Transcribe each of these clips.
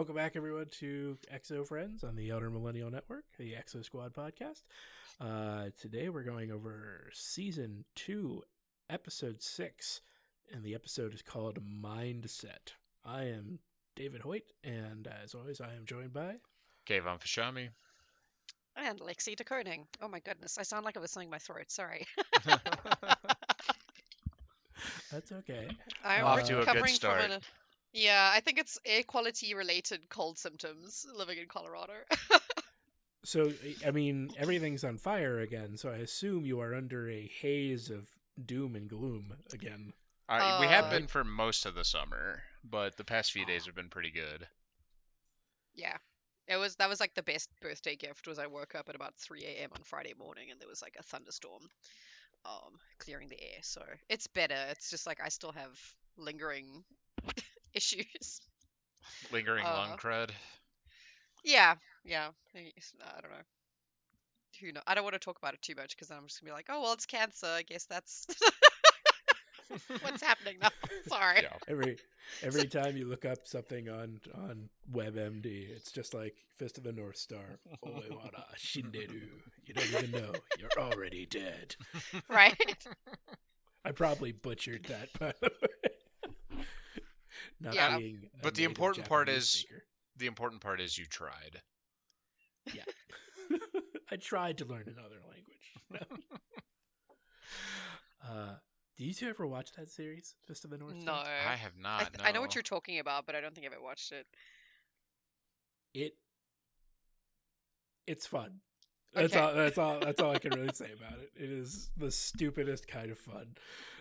Welcome back, everyone, to Exo Friends on the Elder Millennial Network, the Exo Squad podcast. Uh, today we're going over season two, episode six, and the episode is called Mindset. I am David Hoyt, and as always, I am joined by Kayvon Fashami. And Lexi de Koning. Oh my goodness, I sound like I was something in my throat. Sorry. That's okay. I'm Off to a good recovering start. from an. Yeah, I think it's air quality related cold symptoms living in Colorado. So, I mean, everything's on fire again, so I assume you are under a haze of doom and gloom again. Uh, we have Uh, been for most of the summer, but the past few days have been pretty good. yeah. It was that was like the best birthday gift was I woke up at about 3 a.m. on Friday morning and there was like a thunderstorm um clearing the air. So it's better. It's just like I still have lingering issues. Lingering Uh, lung crud. Yeah, yeah. I don't know. Who know? I don't want to talk about it too much because then I'm just gonna be like, oh well, it's cancer. I guess that's what's happening now. Sorry. Yeah. Every every time you look up something on on WebMD, it's just like Fist of the North Star. Oewara Shinderu. You don't even know. You're already dead. Right. I probably butchered that, by the way. Not Yeah. being a But the native important part is- speaker. The important part is you tried. Yeah. I tried to learn another language. uh, do you two ever watch that series, Fist of the North no. Star? I have I, not. th- I know what you're talking about, but I don't think I've ever watched it. It it's fun. That's Okay. all. That's all. That's all I can really say about it. It is the stupidest kind of fun.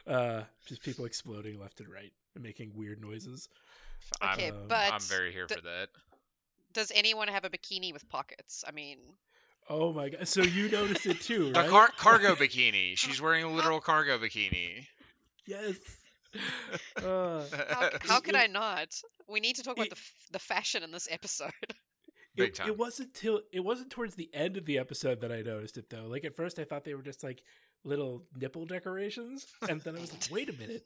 Uh, just people exploding left and right and making weird noises. Okay, Um, but I'm very here d- for that. does anyone have a bikini with pockets? I mean, Oh my god! So you noticed it too, A right? car- cargo bikini. She's wearing a literal cargo bikini. Yes. Uh, how, how could it- I not? We need to talk about it- the f- the fashion in this episode. Big it, time. it wasn't till it wasn't towards the end of the episode that I noticed it though. Like at first I thought they were just like little nipple decorations, and then I was like, wait a minute,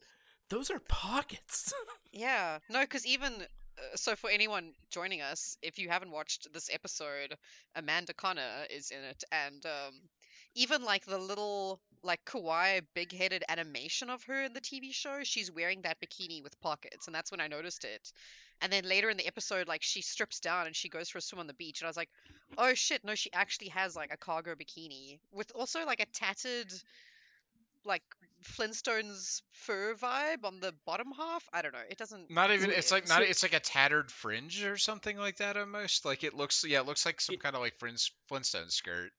those are pockets. Yeah, no, because even uh, so, for anyone joining us, if you haven't watched this episode, Amanda Connor is in it, and um, even like the little like kawaii big-headed animation of her in the TV show, she's wearing that bikini with pockets, and that's when I noticed it. And then later in the episode, like she strips down and she goes for a swim on the beach, and I was like, oh shit, no, she actually has like a cargo bikini with also like a tattered like Flintstones fur vibe on the bottom half. I don't know. It doesn't. Not even. It's like not. It's like a tattered fringe or something like that. Almost like it looks. Yeah, it looks like some kind of like Flint- Flintstone skirt.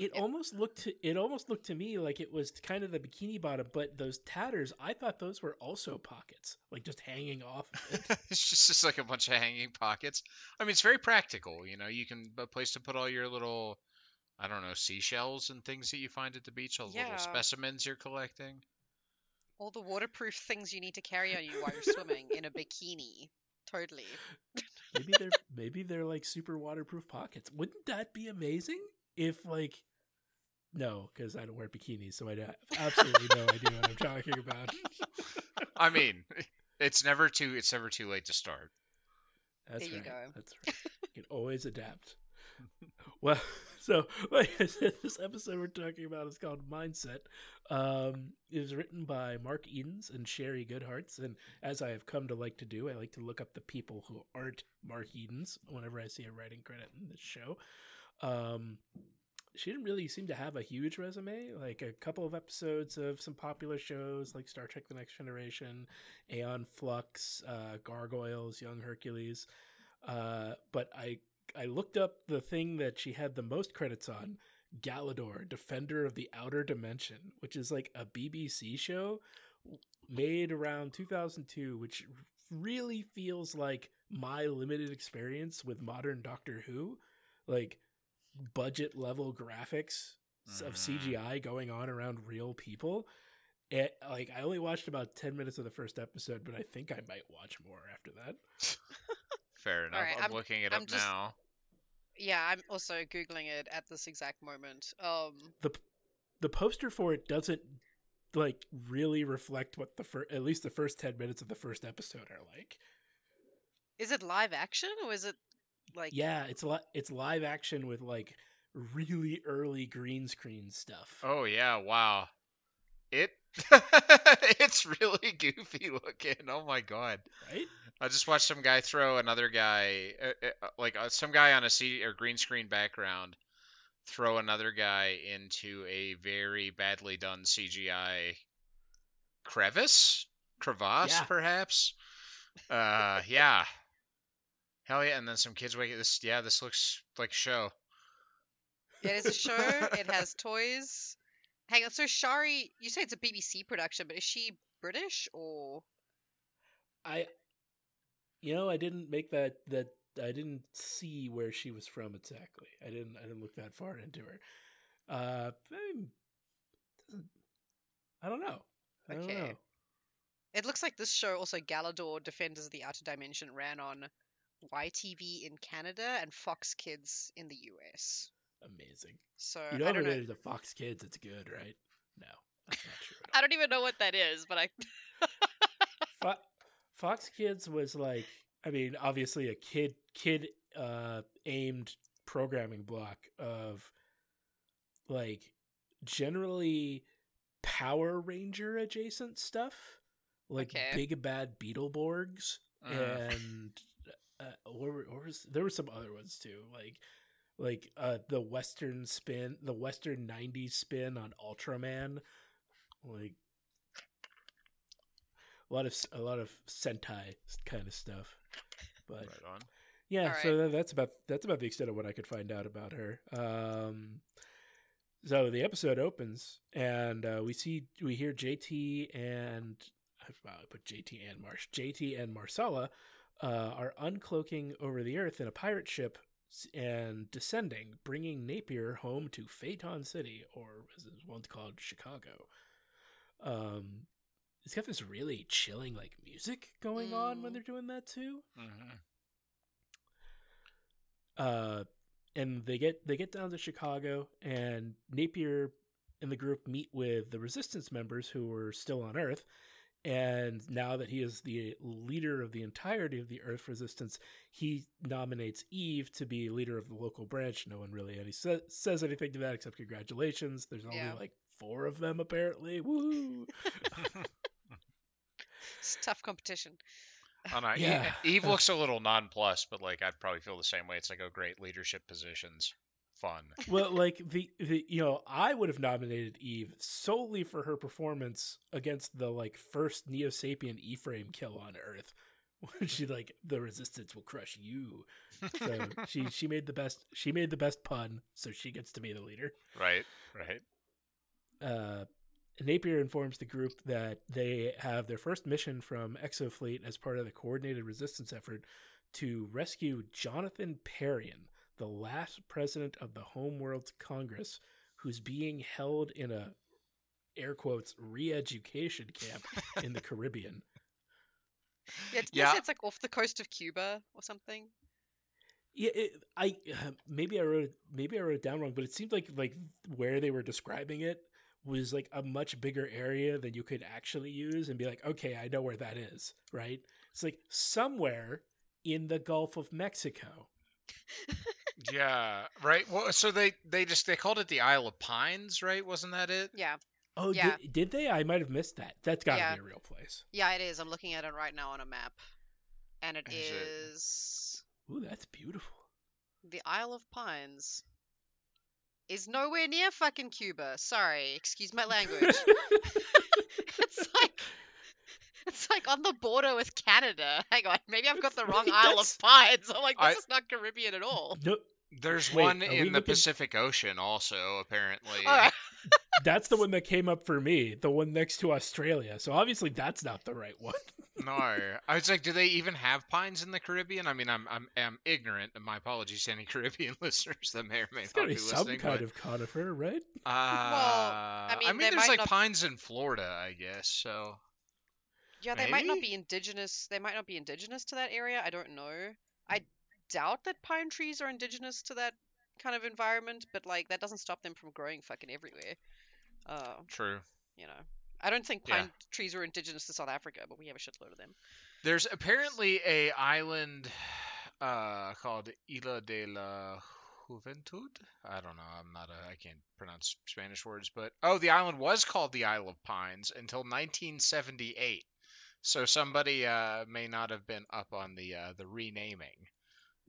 It almost looked to it almost looked to me like it was kind of the bikini bottom, but those tatters, I thought those were also pockets, like just hanging off. Of it. it's just, just like a bunch of hanging pockets. I mean, it's very practical. You know, you can a place to put all your little, I don't know, seashells and things that you find at the beach. All the Yeah. little specimens you're collecting. all the waterproof things you need to carry on you while you're swimming in a bikini. Totally. maybe they're maybe they're like super waterproof pockets. Wouldn't that be amazing? If like no, because I don't wear bikinis, so I have absolutely no idea what I'm talking about. I mean, it's never too. It's never too late to start. That's There you right. go. That's right. You can always adapt. well, so like I said, this episode we're talking about is called Mindset. Um, it was written by Mark Edens and Shari Goodhartz, and as I have come to like to do, I like to look up the people who aren't Mark Edens whenever I see a writing credit in this show. Um, she didn't really seem to have a huge resume, like a couple of episodes of some popular shows like Star Trek: The Next Generation, Aeon Flux, uh, Gargoyles, Young Hercules. Uh, but I I looked up the thing that she had the most credits on, Galidor, Defender of the Outer Dimension, which is like a BBC show made around 2002, which really feels like my limited experience with modern Doctor Who, like budget level graphics of Mhm. CGI going on around real people. It, like I only watched about 10 minutes of the first episode, but I think I might watch more after that. Fair enough. Alright, I'm, I'm- looking it I'm up just- now. Yeah, I'm also googling it at this exact moment. Um, the the poster for it doesn't like really reflect what the first at least the first 10 minutes of the first episode are like Is it live action or is it like yeah, it's li- it's live action with like really early green screen stuff. Oh yeah, wow. It it's really goofy looking. Oh my god. Right? I just watched some guy throw another guy, uh, uh, like uh, some guy on a C or green screen background, throw another guy into a very badly done CGI crevice, crevasse, Yeah. perhaps. Uh, yeah. Hell yeah! And then some kids wake this. Yeah, this looks like a show. it is a show? it has toys. Hang on, so Shari, you say it's a BBC production, but is she British or I you know, I didn't make that that I didn't see where she was from exactly. I didn't I didn't look that far into her. Uh I'm- I don't know. I don't Okay. know. It looks like this show also Galidor Defenders of the Outer Dimension ran on YTV in Canada and Fox Kids in the US. Amazing. So You know I don't know. a Fox Kids, it's good, right? No, that's not true. I don't even know what that is, but I Fo- Fox Kids was like, I mean, obviously a kid kid uh aimed programming block of like generally Power Ranger adjacent stuff, like Okay. Big Bad Beetleborgs Uh, and uh, or, were- or was, there were some other ones too, like like uh the Western spin, the Western '90s spin on Ultraman, like a lot of a lot of Sentai kind of stuff. But right on. yeah, All so that's about that's about the extent of what I could find out about her. Um, so the episode opens, and uh, we see we hear JT and well, I put JT and Marsh, JT and Marsala uh, are uncloaking over the earth in a pirate ship and descending, bringing Napier home to Phaeton City, or as it's once called Chicago. Um, it's got this really chilling like music going on when Mm. they're doing that too hmm uh and they get they get down to chicago and napier and the group meet with the resistance members who were still on earth and now that he is the leader of the entirety of the earth resistance he nominates eve to be leader of the local branch no one really any sa- says anything to that except congratulations there's only Yeah. like four of them apparently Woo! it's tough competition. Oh, I know. E- Yeah. Eve looks a little nonplussed, but like I'd probably feel the same way. It's like, oh, great leadership positions, fun. well like the, the you know i would have nominated eve solely for her performance against the like first neo-sapien e-frame kill on earth when she like the resistance will crush you so she she made the best she made the best pun so she gets to be the leader right, right. uh Napier informs the group that they have their first mission from Exofleet as part of the coordinated resistance effort to rescue Jonathan Perrion, the last president of the Homeworld Congress, who's being held in a air quotes re-education camp in the Caribbean. Yeah, Yeah. it's like off the coast of Cuba or something? Yeah, it, I uh, maybe I wrote it, maybe I wrote it down wrong, but it seemed like like where they were describing it was like a much bigger area than you could actually use and be like, okay, I know where that is, right? It's like somewhere in the Gulf of Mexico. Yeah, right. Well, so they they just they called it the Isle of Pines, right? Wasn't that it? Yeah, Oh, Yeah. did, did they? I might have missed that. That's got to Yeah. be a real place. yeah, it is. I'm looking at it right now on a map, and it Is it- is Ooh, that's beautiful. the Isle of Pines. Is nowhere near fucking Cuba. Sorry, excuse my language. it's like it's like on the border with Canada. Hang on, maybe I've got the wrong Isle of Pines. I'm like, this I- is not Caribbean at all. no, There's Wait, one in the looking- Pacific Ocean, also apparently. All right. that's the one that came up for me. The one next to Australia. So obviously that's not the right one. No, I was like, do they even have pines in the Caribbean? I mean, I'm I'm, I'm ignorant, and my apologies to any Caribbean listeners that may or may It's not got be be some listening. kind but, of conifer, right? uh, I mean, I mean, there's like not- pines in Florida, I guess. So Yeah, they might not be indigenous. They might not be indigenous to that area. I don't know. I doubt that pine trees are indigenous to that kind of environment, but like that doesn't stop them from growing fucking everywhere. Uh, true. you know, I don't think Yeah. pine trees are indigenous to South Africa, but we have a shitload of them. There's apparently a island uh, called Isla de la Juventud. I don't know. I'm not a. I can't pronounce Spanish words, but oh, the island was called the Isle of Pines until 1978. So somebody uh, may not have been up on the uh, the renaming.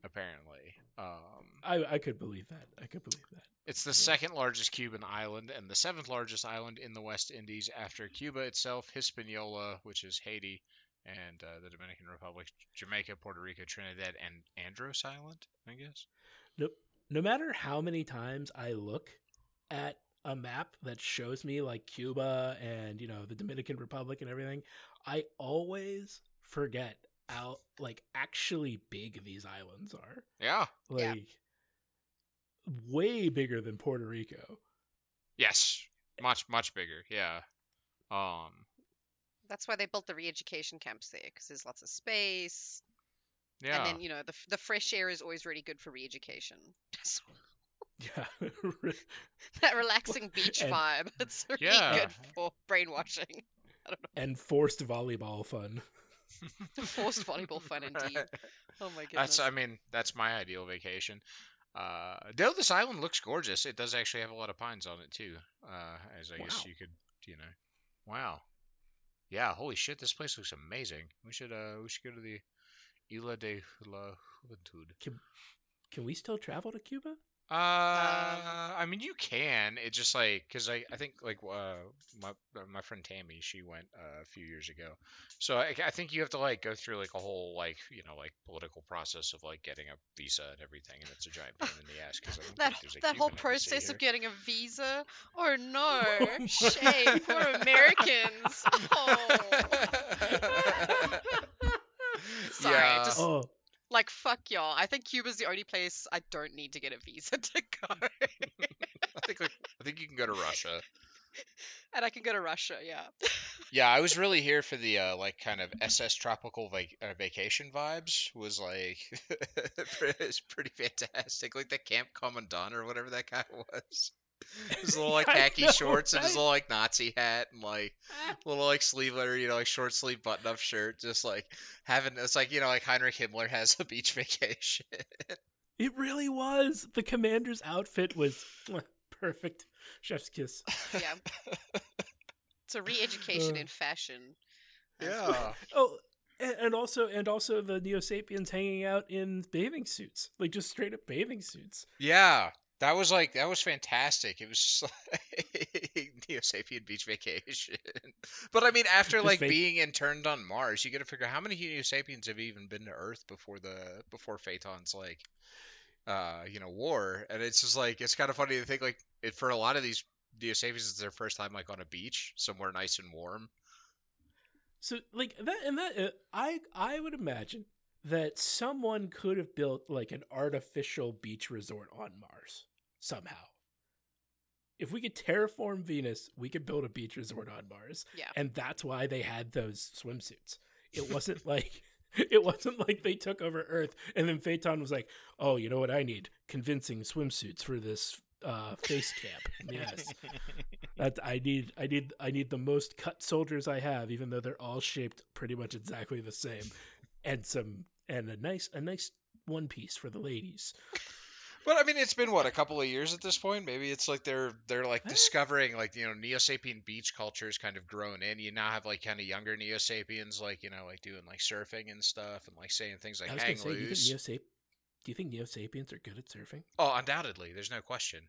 Apparently, um, I I could believe that. I could believe that. it's the second largest Cuban island and the seventh largest island in the West Indies after Cuba itself, Hispaniola, which is Haiti, and uh, the Dominican Republic, Jamaica, Puerto Rico, Trinidad, and Andros Island, I guess. No, no matter how many times I look at a map that shows me like Cuba and you know the Dominican Republic and everything, I always forget how like actually big these islands are. Yeah. Like Yeah. way bigger than Puerto Rico. Yes. Much much bigger. Yeah. Um. That's why they built the re-education camps there because there's lots of space, Yeah. and then you know the the fresh air is always really good for re-education. Yeah. that relaxing beach And- vibe. It's really Yeah. good for brainwashing. and forced volleyball fun. Forced volleyball fun indeed. Oh my goodness. That's I mean that's my ideal vacation. Uh, though this island looks gorgeous, it does actually have a lot of pines on it too. Uh, as I guess you could, you know, wow, yeah, holy shit, this place looks amazing. We should uh we should go to the Isla de la Juventud. Can, Can we still travel to Cuba? Uh, I mean you can. It's just like because I I think like uh my uh, my friend Tammy she went uh, a few years ago, so I, I think you have to like go through like a whole like you know like political process of like getting a visa and everything, and it's a giant pain in the ass because that that whole process of getting a visa. Oh no, shame, poor Americans. Oh. Sorry, yeah. just- Oh, Like fuck y'all. I think Cuba's the only place I don't need to get a visa to go. I think like, I think you can go to Russia. and I can go to Russia, yeah. Yeah, I was really here for the uh, like kind of SS tropical vac- uh, vacation vibes. Was like it's pretty fantastic. Like the Camp Commandant or whatever that guy was. His little like I khaki know, shorts and his right? little like Nazi hat and like little like sleeve or you know like short sleeve button up shirt. Just like having it's like you know like Heinrich Himmler has a beach vacation. it really was. The commander's outfit was perfect. Chef's kiss. Yeah. It's a re-education Uh. in fashion. yeah. Oh, and, and also and also the Neo Sapiens hanging out in bathing suits, like just straight up bathing suits. Yeah, that was like that was fantastic. It was just like Neo Sapien Beach Vacation. but I mean, after Just like fake- being interned on Mars, you got to figure out how many Neo Sapiens have even been to Earth before the before Phaeton's like, uh, you know, war. And it's just like it's kind of funny to think like it, for a lot of these Neo Sapiens, it's their first time like on a beach somewhere nice and warm. So like that and that uh, I I would imagine that someone could have built like an artificial beach resort on Mars somehow. If we could terraform Venus, we could build a beach resort on Mars. Yeah. And that's why they had those swimsuits. It wasn't like it wasn't like they took over Earth and then Phaeton was like, "Oh, you know what I need? Convincing swimsuits for this uh face camp." Yes. That I need I need I need the most cut soldiers I have, even though they're all shaped pretty much exactly the same. And some and a nice a nice one piece for the ladies. But I mean, it's been what a couple of years at this point. Maybe it's like they're they're like discovering like you know Neo Sapien beach culture is kind of grown in. You now have like kind of younger Neo Sapiens like you know like doing like surfing and stuff and like saying things like I was hang gonna say, do you think loose. Neo Sap- do you think Neo Sapiens are good at surfing? Oh, undoubtedly, there's no question.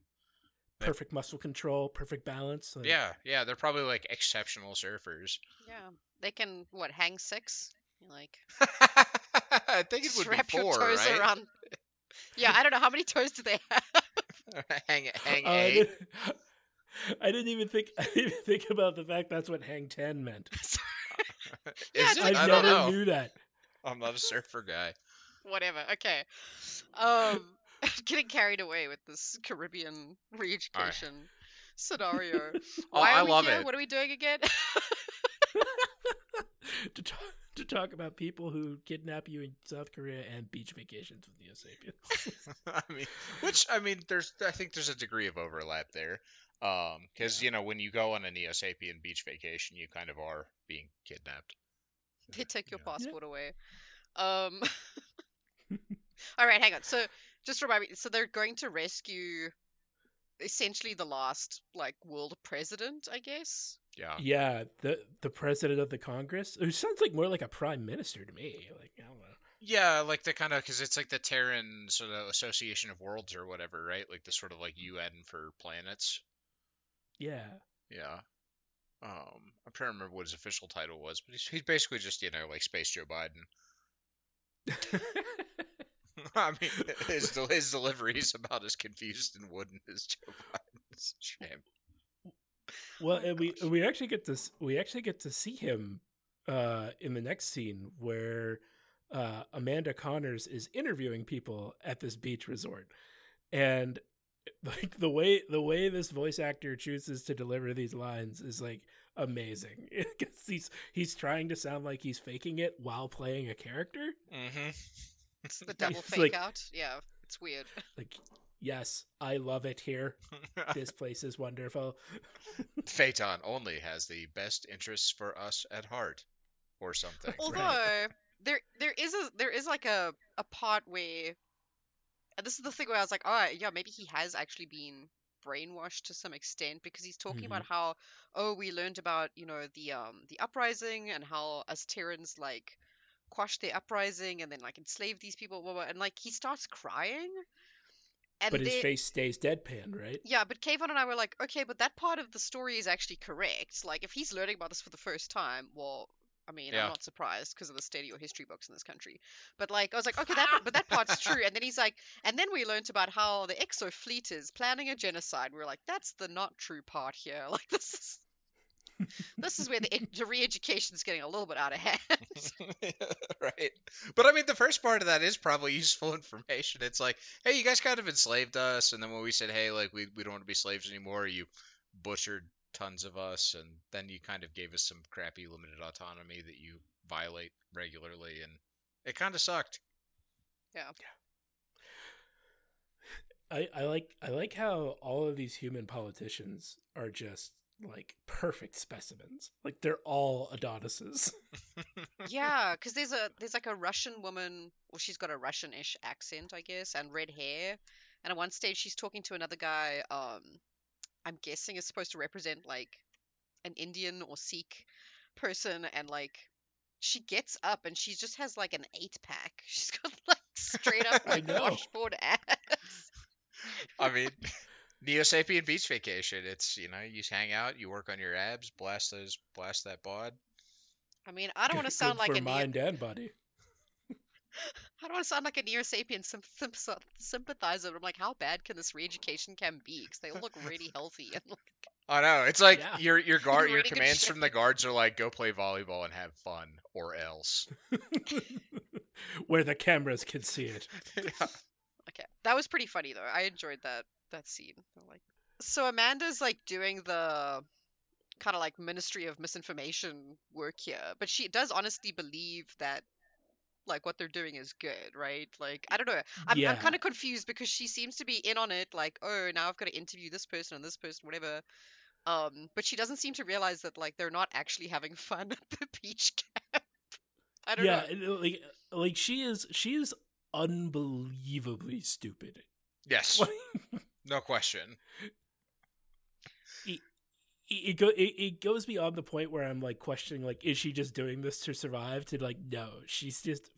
Yep. Perfect muscle control, perfect balance. like- Yeah, yeah, they're probably like exceptional surfers. Yeah. They can what, hang six? Like I think it would wrap be four, your toes right? around Yeah, I don't know how many toes do they have. hang hang Uh, I, eight. didn't, I didn't even think I didn't even think about the fact that's what hang ten meant. Yeah, Is it's it? I I never don't know. knew that. I'm not a surfer guy. Whatever. Okay. Um getting carried away with this Caribbean re-education scenario. Oh, Why are I we love here? it. What are we doing again? to talk to talk about people who kidnap you in South Korea and beach vacations with Neo Sapiens. I mean, which I mean, there's I think there's a degree of overlap there, because Yeah. you know when you go on a Neo Sapien beach vacation, you kind of are being kidnapped. They take your Yeah. passport away. Um. all right, hang on. So just remind me. So they're going to rescue essentially the last like world president, I guess. Yeah. Yeah, the the president of the Congress, who sounds like more like a prime minister to me. Like I don't know. Yeah, like the kind of because it's like the Terran sort of Association of Worlds or whatever, right? Like the sort of like UN for planets. Yeah. Yeah. Um, I'm trying to remember what his official title was, but he's, he's basically just you know like Space Joe Biden. I mean, his his delivery is about as confused and wooden as Joe Biden's. Shame. Well, my and we we actually get this. We actually get to see him uh, in the next scene where uh, Amanda Connors is interviewing people at this beach resort, and like the way the way this voice actor chooses to deliver these lines is like amazing because he's he's trying to sound like he's faking it while playing a character. Mm-hmm. The double It's fake like- out. Yeah, it's weird. Like, yes, I love it here. This place is wonderful. Phaeton only has the best interests for us at heart, or something. Although there there is a there is like a a part where and this is the thing where I was like, oh yeah, maybe he has actually been brainwashed to some extent because he's talking about how oh we learned about you know the um the uprising and how as Terrans like quashed the uprising and then like enslaved these people blah, blah, and like he starts crying and but his face stays deadpan, right? yeah, but Kayvon and I were like, okay, but that part of the story is actually correct. Like, if he's learning about this for the first time, well, I mean, Yeah. I'm not surprised because of the state of your history books in this country. But like, I was like, okay, that, but that part's true. And then he's like, and then we learned about how the Exo fleet is planning a genocide. We are like, that's the not true part here. Like, this is. This is where the, the re-education is getting a little bit out of hand. right. But I mean, the first part of that is probably useful information. It's like, hey, you guys kind of enslaved us, and then when we said, hey, like we we don't want to be slaves anymore, you butchered tons of us, and then you kind of gave us some crappy limited autonomy that you violate regularly, and it kind of sucked. Yeah, I, I like I like how all of these human politicians are just like perfect specimens. Like they're all Adonises. Yeah, because there's a there's like a Russian woman, well, she's got a Russian-ish accent, I guess, and red hair. And at one stage, she's talking to another guy. Um, I'm guessing is supposed to represent like an Indian or Sikh person, and like she gets up and she just has like an eight pack. She's got like straight up I like know. washboard abs. I mean, Neo Sapien Beach Vacation. It's you know, you hang out, you work on your abs, blast those, blast that bod. I mean, I don't want to sound like for a Neo, mind and body. I don't want to sound like a Neo Sapien sym- sym- sympathizer, but I'm like, how bad can this re-education camp be? Because they all look really healthy and like, I know. It's like Yeah. your your guard your commands from the guards are like go play volleyball and have fun or else. Where the cameras can see it. yeah. Okay, that was pretty funny though. I enjoyed that that scene. I Like, so Amanda's like doing the kind of like Ministry of Misinformation work here, but she does honestly believe that like what they're doing is good, right? Like, I don't know. I'm yeah. I'm kind of confused because she seems to be in on it. Like, oh, now I've got to interview this person and this person, whatever. Um, but she doesn't seem to realize that like they're not actually having fun at the beach camp. I don't yeah, know. and, uh, like like she is she is unbelievably stupid. Yes. Like, No question. it, it go it, it goes beyond the point where I'm like questioning like is she just doing this to survive to like no she's just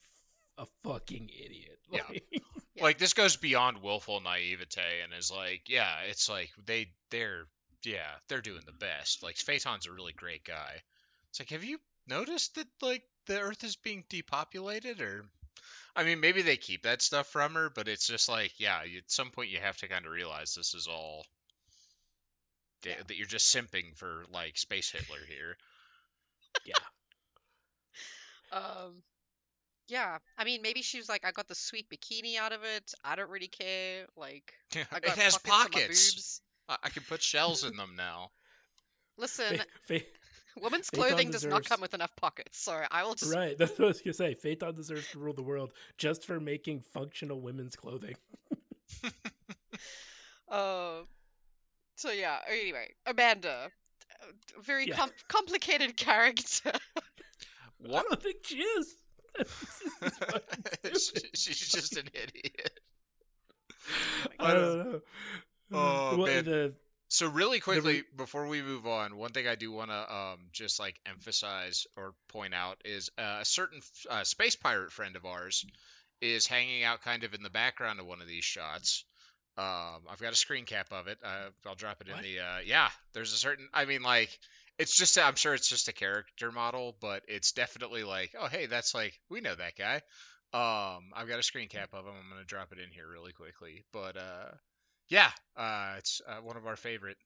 a fucking idiot Yeah. Like, Yeah. Like this goes beyond willful naivete and is like, yeah, it's like they they're yeah, they're doing the best. Like Phaeton's a really great guy. It's like, have you noticed that like the Earth is being depopulated or I mean, maybe they keep that stuff from her, but it's just like, yeah, at some point you have to kind of realize this is all that, Yeah. that you're just simping for like space Hitler here. Yeah. um, yeah. I mean, maybe she was like, I got the sweet bikini out of it. I don't really care. Like, I it has pockets. on my pockets. boobs. I, I can put shells in them now. Listen, Fa- Fa- women's Phaeton clothing does not come with enough pockets, so I will just. right that's what I was gonna say Phaeton deserves to rule the world just for making functional women's clothing Uh, so yeah. Anyway, Amanda, very Yeah. com- complicated character. I What? don't think she is. I she's just fucking stupid. She's just an idiot. I don't know. Oh, What- man. the So really quickly re- before we move on, one thing I do want to um, just like emphasize or point out is uh, a certain uh, space pirate friend of ours is hanging out kind of in the background of one of these shots. Um, I've got a screen cap of it. Uh, I'll drop it in What? the. Uh, yeah, there's a certain. I mean, like it's just. I'm sure it's just a character model, but it's definitely like, oh hey, that's like we know that guy. Um, I've got a screen cap of him. I'm gonna drop it in here really quickly, but uh, yeah, uh, it's uh, one of our favorite.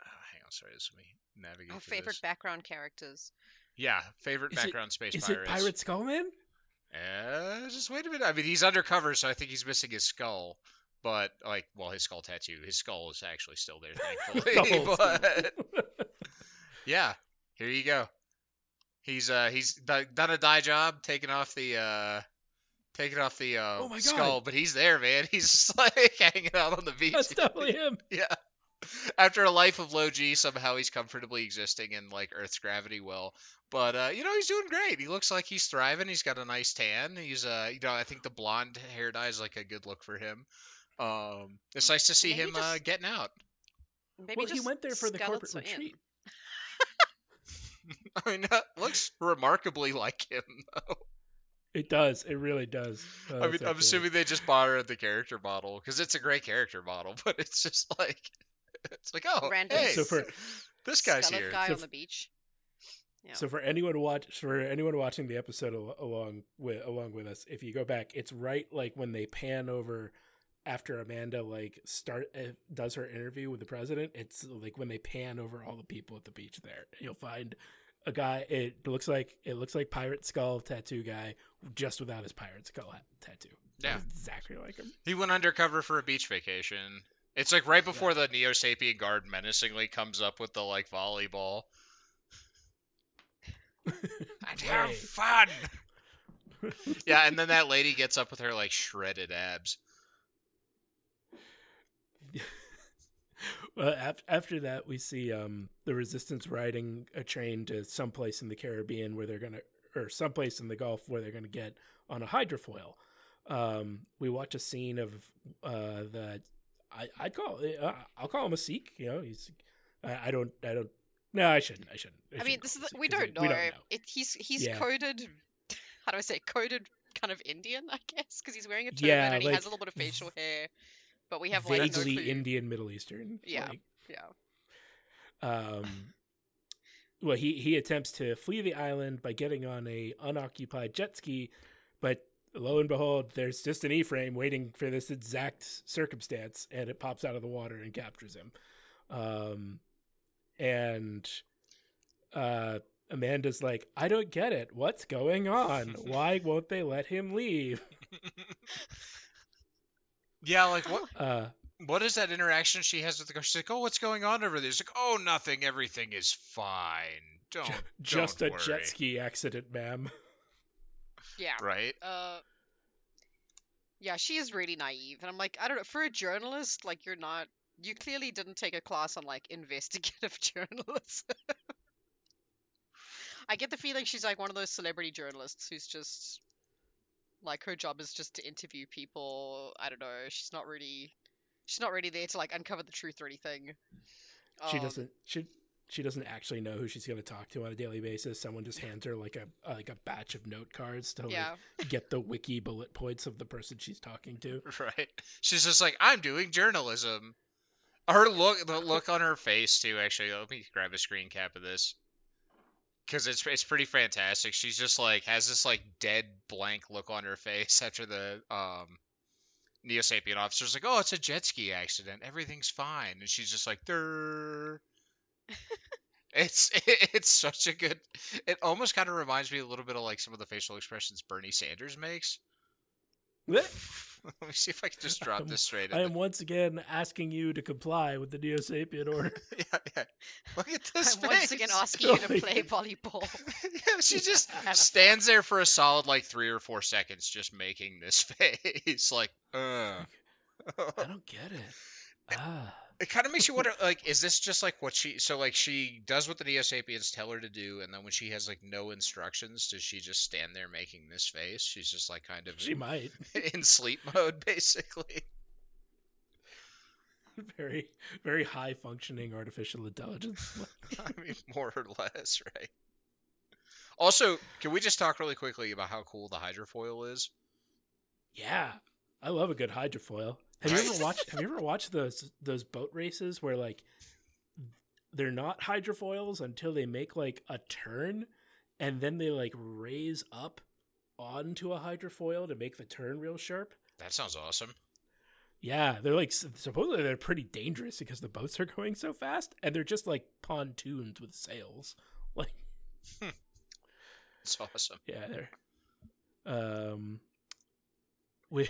Uh, hang on, sorry, this let me navigate. Our favorite this. background characters. yeah, favorite Is it- background space is pirates. it Pirate Skullman? Uh, just wait a minute. I mean, he's undercover, so I think he's missing his skull. But like, well, his skull tattoo. His skull is actually still there, thankfully. whole but yeah, here you go. He's uh he's done a dye job, taking off the uh taking off the uh, Oh my skull, but he's there, man. He's just like hanging out on the beach. That's definitely him. Yeah. After a life of low G, somehow he's comfortably existing in like Earth's gravity well. But uh, you know, he's doing great. He looks like he's thriving. He's got a nice tan. He's uh, you know, I think the blonde hair dye is like a good look for him. Um, it's nice to see Maybe him uh, getting out. Maybe well, he went there for the corporate retreat. I mean, that looks remarkably like him. Though. It does. It really does. Uh, I mean, I'm assuming they just bought borrowed the character model because it's a great character model, but it's just like it's like oh, Random hey, So for- this guy's here. guy So on the beach. Yeah. So for anyone watch for anyone watching the episode al- along with along with us, if you go back, it's right like when they pan over after Amanda like start uh, does her interview with the president. It's like when they pan over all the people at the beach there. You'll find a guy. It looks like it looks like pirate skull tattoo guy, just without his pirate skull tattoo. Yeah. exactly like him. He went undercover for a beach vacation. It's like right before the Neo Sapien guard menacingly comes up with the like volleyball. And have fun. yeah, and then that lady gets up with her like shredded abs. Well, af- after that, we see um, the resistance riding a train to someplace in the Caribbean where they're gonna, or someplace in the Gulf where they're gonna get on a hydrofoil. Um, we watch a scene of uh, the, I I'd call uh, I'll call him a Sikh. You know, he's I, I don't I don't no I shouldn't I shouldn't. I mean, shouldn't this is the, we, don't know. We don't know. It, he's he's Yeah. coded. How do I say coded? Kind of Indian, I guess, because he's wearing a turban Yeah, and he like, has a little bit of facial hair. But we have like Vaguely. Indian, Middle Eastern. Yeah. like, Yeah. Um, well, he he attempts to flee the island by getting on a unoccupied jet ski, but lo and behold, there's just an E-frame waiting for this exact circumstance, and it pops out of the water and captures him. Um, and uh, Amanda's like, "I don't get it. What's going on? Why won't they let him leave?" yeah, like what Uh, what is that interaction she has with the guy? She's like, "Oh, what's going on over there?" She's like, "Oh, nothing. Everything is fine. Don't just don't a worry." jet ski accident, ma'am. Yeah. right? Uh. Yeah, she is really naive, and I'm like, I don't know. For a journalist, like you're not. You clearly didn't take a class on like investigative journalism. I get the feeling she's like one of those celebrity journalists who's just like her job is just to interview people. I don't know. She's not really. She's not really there to like uncover the truth or anything. she Um, doesn't she she doesn't actually know who she's going to talk to on a daily basis someone just hands her like a like a batch of note cards to like, Yeah. get the wiki bullet points of the person she's talking to Right. She's just like, I'm doing journalism. Her look, the look on her face too. Actually, let me grab a screen cap of this because it's it's pretty fantastic. She's just like has this like dead blank look on her face after the um Neo Sapien officer's like, oh, it's a jet ski accident. Everything's fine, and she's just like, Durr. It's it's such a good. It almost kind of reminds me a little bit of like some of the facial expressions Bernie Sanders makes. Let me see if I can just drop I'm- this straight. in i the- am once again asking you to comply with the neo sapien order yeah, yeah. Look at this I'm once again face. asking you to Like- play volleyball. yeah, she just stands there for a solid like three or four seconds, just making this face, like, uh. i don't get it ah It kind of makes you wonder, like, is this just like what she? So like she does what the Neo Sapiens tell her to do, and then when she has like no instructions, does she just stand there making this face? She's just like kind of She might. in sleep mode, basically. very, very high functioning artificial intelligence. I mean, more or less, right? Also, can we just talk really quickly about how cool the hydrofoil is? yeah, I love a good hydrofoil. Have you ever watched? Have you ever watched those those boat races where like they're not hydrofoils until they make like a turn, and then they like raise up onto a hydrofoil to make the turn real sharp? That sounds awesome. Yeah, they're like supposedly they're pretty dangerous because the boats are going so fast, and they're just like pontoons with sails. Like, It's awesome. yeah, they're. Um, we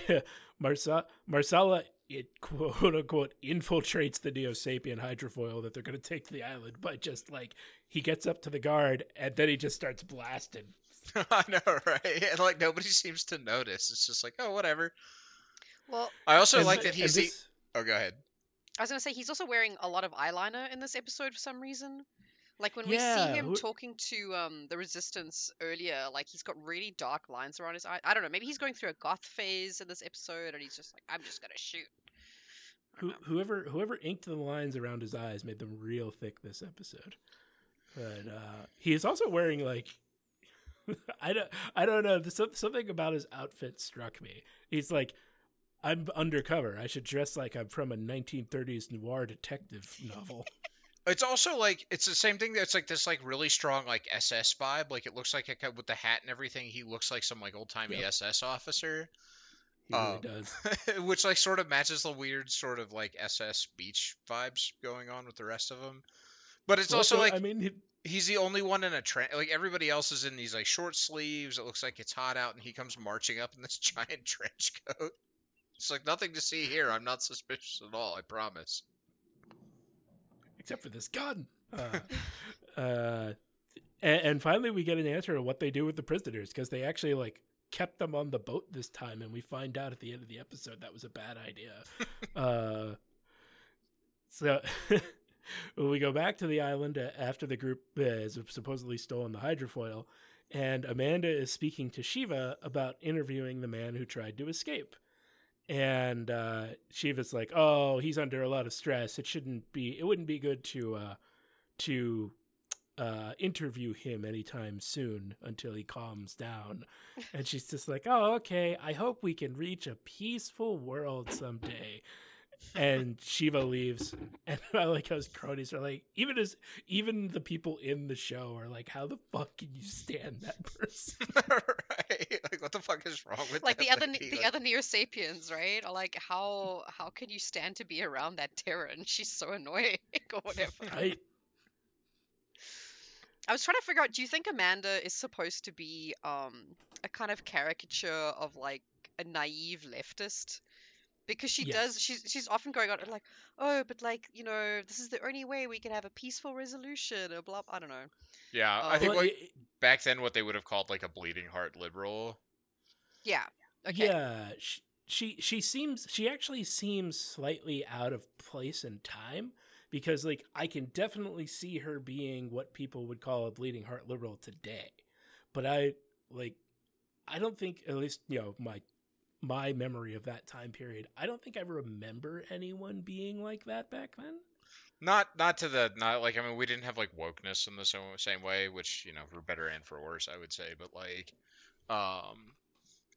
Marsa Marsala it quote unquote infiltrates the Neo Sapien hydrofoil that they're going to take to the island by just like he gets up to the guard and then he just starts blasting. I know, right? And like nobody seems to notice. It's just like, oh, whatever. Well, I also And- like that and he's the. Oh, go ahead. I was gonna say he's also wearing a lot of eyeliner in this episode for some reason. Like when we see him talking to um the Resistance earlier, like he's got really dark lines around his eye. I don't know. Maybe he's going through a goth phase in this episode, and he's just like, I'm just gonna shoot. Who, whoever whoever inked the lines around his eyes made them real thick this episode. But uh, he is also wearing like I don't I don't know something about his outfit struck me. He's like I'm undercover. I should dress like I'm from a 1930s noir detective novel. It's also like it's the same thing. That's like this like really strong like SS vibe. Like it looks like could- with the hat and everything. He looks like some like old timey Yep. SS officer, He really Oh. does. which like sort of matches the weird sort of like SS beach vibes going on with the rest of them. But it's also like I mean, he, he's the only one in a trench. Like everybody else is in these like short sleeves. It looks like it's hot out, and he comes marching up in this giant trench coat. It's like nothing to see here. I'm not suspicious at all. I promise. Except for this gun. Uh, uh, and, and finally, we get an answer to what they do with the prisoners because they actually like kept them on the boat this time, and we find out at the end of the episode that was a bad idea. uh, so we go back to the island after the group has supposedly stolen the hydrofoil, and Amanda is speaking to Shiva about interviewing the man who tried to escape. And uh, Shiva's like, "Oh, he's under a lot of stress. It shouldn't be. It wouldn't be good to uh, to uh, interview him anytime soon until he calms down." And she's just like, "Oh, okay. I hope we can reach a peaceful world someday." And Shiva leaves, and I like how his cronies are like, even as even the people in the show are like, "How the fuck can you stand that person?" right? Like what the fuck is wrong with that? like that the other lady? the Like, other Neo Sapiens, right? Are like, how how can you stand to be around that Terran? She's so annoying or whatever. Right. I was trying to figure out. Do you think Amanda is supposed to be um a kind of caricature of like a naive leftist? Because she does. She's she's often going on like, oh, but like you know, this is the only way we can have a peaceful resolution or blah. I don't know. yeah, I Oh. think um, well, what, it- back then what they would have called like a bleeding heart liberal. Yeah. Okay. Yeah, she, she she seems she actually seems slightly out of place in time because like I can definitely see her being what people would call a bleeding heart liberal today. But I like I don't think at least, you know, my my memory of that time period, I don't think I remember anyone being like that back then. Not not to the not like I mean we didn't have like wokeness in the same, way, which you know for better and for worse I would say, but like um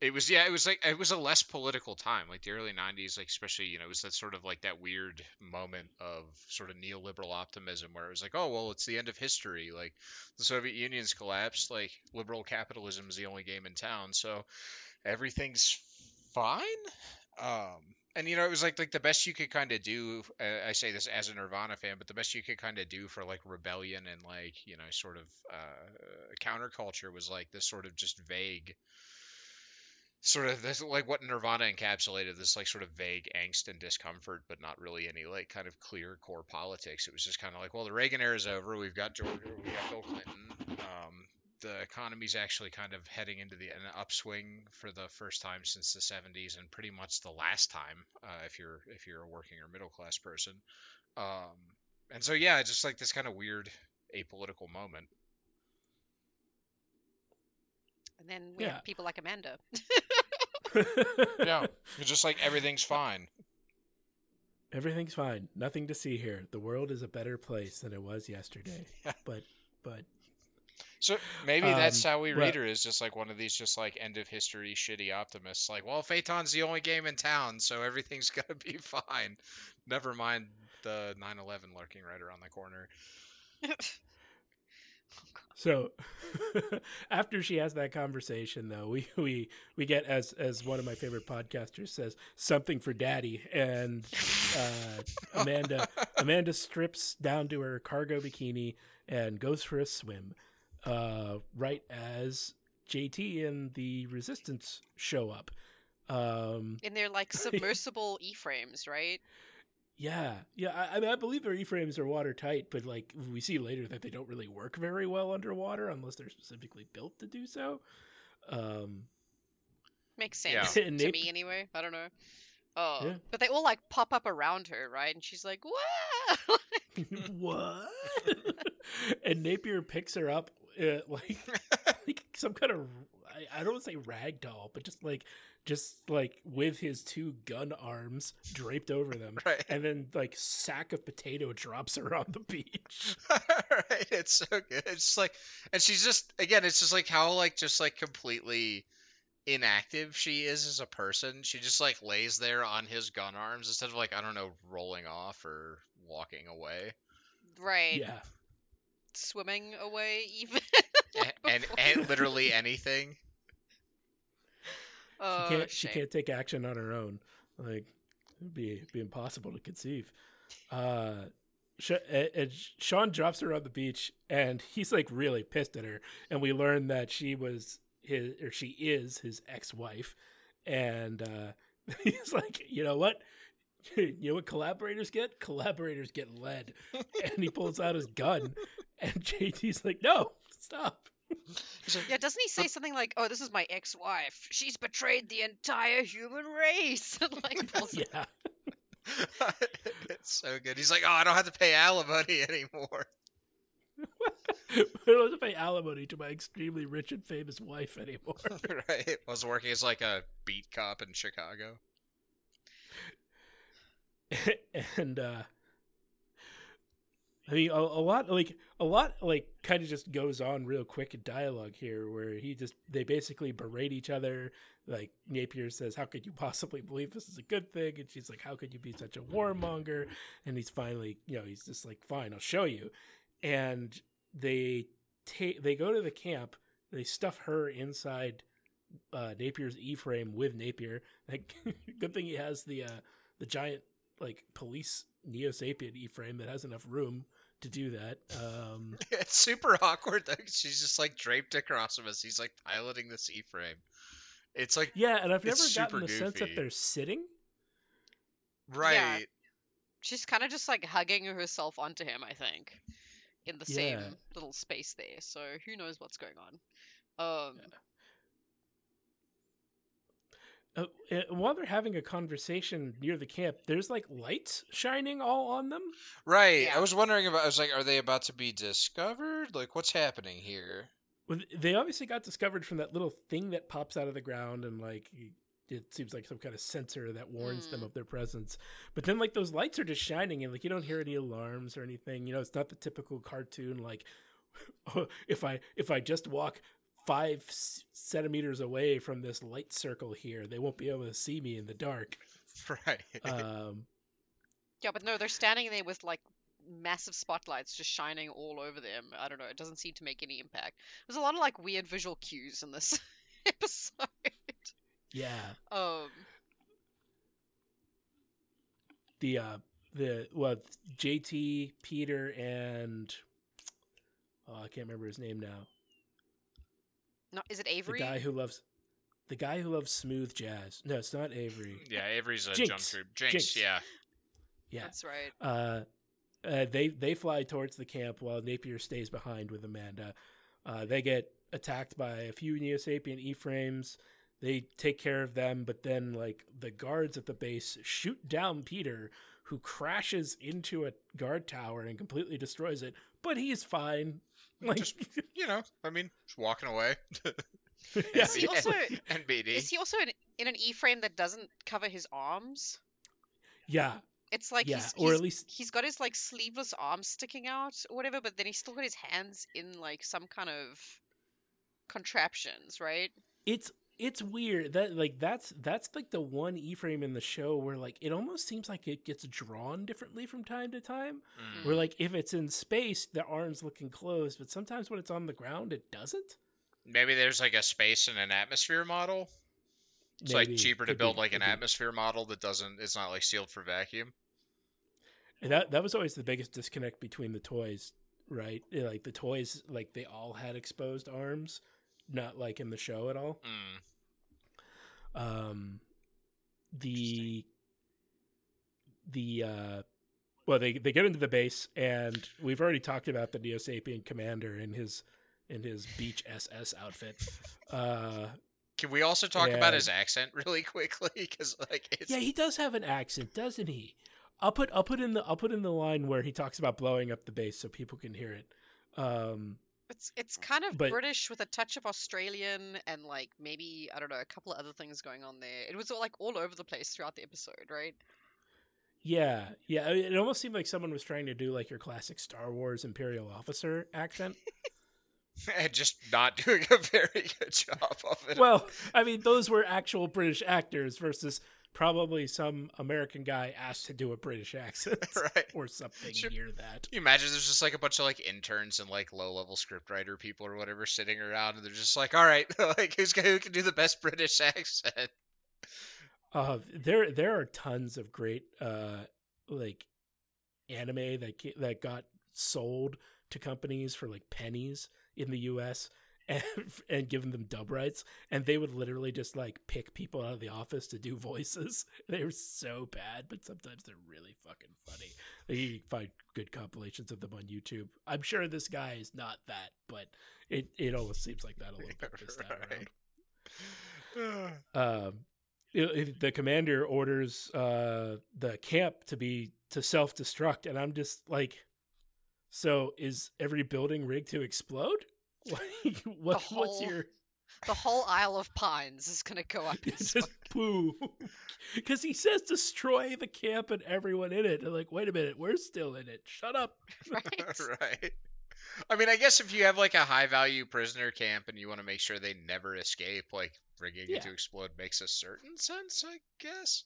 it was yeah it was like it was a less political time like the early 90s like especially you know it was that sort of like that weird moment of sort of neoliberal optimism where it was like oh well it's the end of history like the soviet union's collapsed like liberal capitalism is the only game in town so everything's fine. Um and you know it was like like the best you could kind of do uh, i say this as a nirvana fan but the best you could kind of do for like rebellion and like you know sort of uh counterculture was like this sort of just vague sort of this like what nirvana encapsulated this like sort of vague angst and discomfort but not really any like kind of clear core politics. It was just kind of like well the reagan era is over. We've got george we got bill clinton. Um the economy's actually kind of heading into the an upswing for the first time since the 70s and pretty much the last time uh, if you're if you're a working or middle class person Um, and so yeah, just like this kind of weird apolitical moment. And then we Yeah. have people like Amanda. Yeah, it's just like everything's fine. Everything's fine. Nothing to see here. The world is a better place than it was yesterday. Yeah. But but So maybe that's Um, how we well- read her is just like one of these just like end of history shitty optimists. Like, well, Phaeton's the only game in town, so everything's gonna be fine. Never mind the 9/11 lurking right around the corner. So after she has that conversation though, we we we get as as one of my favorite podcasters says, something for daddy and uh Amanda Amanda strips down to her cargo bikini and goes for a swim. Uh right as JT and the resistance show up. Um and they're like submersible E-frames, right? yeah, yeah. I, I mean, I believe their E-frames are watertight, but like we see later that they don't really work very well underwater unless they're specifically built to do so. Um, Makes sense And to Nap- me anyway. I don't know. Oh, Yeah. but they all like pop up around her, right? And she's like, "What?" what? and Napier picks her up uh, like like some kind of I, I don't want to say rag doll, but just like just like with his two gun arms draped over them. Right. And then like sack of potato drops her on the beach. right. It's so good. It's just like, and she's just again, it's just like how like just like completely inactive she is as a person. She just like lays there on his gun arms instead of like I don't know rolling off or walking away. right. Yeah. Swimming away, even. And, and literally anything. oh, she can't she can't take action on her own. Like it'd be be impossible to conceive. Uh and and Sean drops her on the beach, and he's like really pissed at her. And we learn that she was his, or she is his ex-wife. And uh, he's like, you know what? You know what collaborators get? Collaborators get lead. and he pulls out his gun, and JT's like, no, stop. Yeah, doesn't he say something like, "Oh, this is my ex-wife. She's betrayed the entire human race." like, Yeah. it's so good. He's like, oh, I don't have to pay alimony anymore. I don't have to pay alimony to my extremely rich and famous wife anymore. right. I was working as like a beat cop in Chicago. and uh I mean a, a lot like a lot like kind of just goes on real quick dialogue here where he just they basically berate each other. Like Napier says how could you possibly believe this is a good thing? And she's like how could you be such a warmonger? And he's finally you know he's just like fine I'll show you. And they take they go to the camp they stuff her inside uh Napier's E-frame with Napier. Like good thing he has the uh the giant like police Neo Sapien E frame that has enough room to do that. Um, It's super awkward though. 'cause She's just like draped across him as he's like piloting this E frame. It's like yeah, and I've never gotten the super sense that they're sitting. right. Yeah. she's kind of just like hugging herself onto him. I think, in the same little space there. So who knows what's going on? Um, Uh, while they're having a conversation near the camp, there's like lights shining all on them. Right. Yeah. I was wondering about I was like, are they about to be discovered? Like what's happening here? Well, They obviously got discovered from that little thing that pops out of the ground, and like it seems like some kind of sensor that warns them Mm. of their presence. But then like those lights are just shining, and like you don't hear any alarms or anything. You know, it's not the typical cartoon like if I if I just walk five c- centimeters away from this light circle here, they won't be able to see me in the dark. Right. Um, yeah, but no, they're standing there with like massive spotlights just shining all over them. I don't know. It doesn't seem to make any impact. There's a lot of like weird visual cues in this episode. yeah, Um, the uh the well JT Peter and oh I can't remember his name now. No, is it Avery? The guy who loves the guy who loves smooth jazz. No, it's not Avery. yeah, Avery's a Jinx. jump troop. Jinx, Jinx. yeah. Yeah. That's right. Uh, uh, they they fly towards the camp while Napier stays behind with Amanda. Uh, they get attacked by a few Neo Sapien E frames. They take care of them, but then like the guards at the base shoot down Peter, who crashes into a guard tower and completely destroys it. But he's fine. Like, Just- You know, I mean, just walking away. yeah. Is he also NBD. is he also in, in an E frame that doesn't cover his arms? yeah, It's like yeah, he's, or he's, at least he's got his like sleeveless arms sticking out or whatever, but then he's still got his hands in like some kind of contraptions, right? it's it's weird that like that's that's like the one E frame in the show where like it almost seems like it gets drawn differently from time to time. Mm. Where like if it's in space, the arms look enclosed, but sometimes when it's on the ground, it doesn't. Maybe there's like a space and an atmosphere model. It's Maybe. like cheaper to Could build be, like an be. atmosphere model that doesn't. It's not like sealed for vacuum. And that that was always the biggest disconnect between the toys, right? Like the toys, like they all had exposed arms, not like in the show at all. Mm. Um, the the uh, well, they they get into the base, and we've already talked about the Neo Sapien commander in his in his beach SS outfit. Uh, Can we also talk about his accent really quickly? Because like it's yeah, he does have an accent, doesn't he? I'll put I'll put in the I'll put in the line where he talks about blowing up the base so people can hear it. Um, It's it's uh, kind of But- British with a touch of Australian and like maybe I don't know a couple of other things going on there. It was all, like all over the place throughout the episode, right? yeah, yeah. It almost seemed like someone was trying to do like your classic Star Wars Imperial officer accent. and just not doing a very good job of it. well, I mean, those were actual British actors versus probably some American guy asked to do a British accent right. or something Sure. near that. You imagine there's just like a bunch of like interns and like low level scriptwriter people or whatever sitting around and they're just like, all right, like who's who can do the best British accent? Uh, there there are tons of great uh like anime that that got sold to companies for like pennies in the U.S. and and given them dub rights, and they would literally just like pick people out of the office to do voices. They were so bad, but sometimes they're really fucking funny. You can find good compilations of them on YouTube. I'm sure this guy is not that, but it it almost seems like that a little bit this time Right. around um, the commander orders uh, the camp to be to self destruct, and I'm just like, so is every building rigged to explode? Like, what, what's your The whole Isle of Pines is gonna go up. in just poo? Because he says destroy the camp and everyone in it. And like, wait a minute, we're still in it. Shut up. right? right. I mean, I guess if you have like a high value prisoner camp and you want to make sure they never escape, like rigging Yeah. it to explode makes a certain sense, I guess.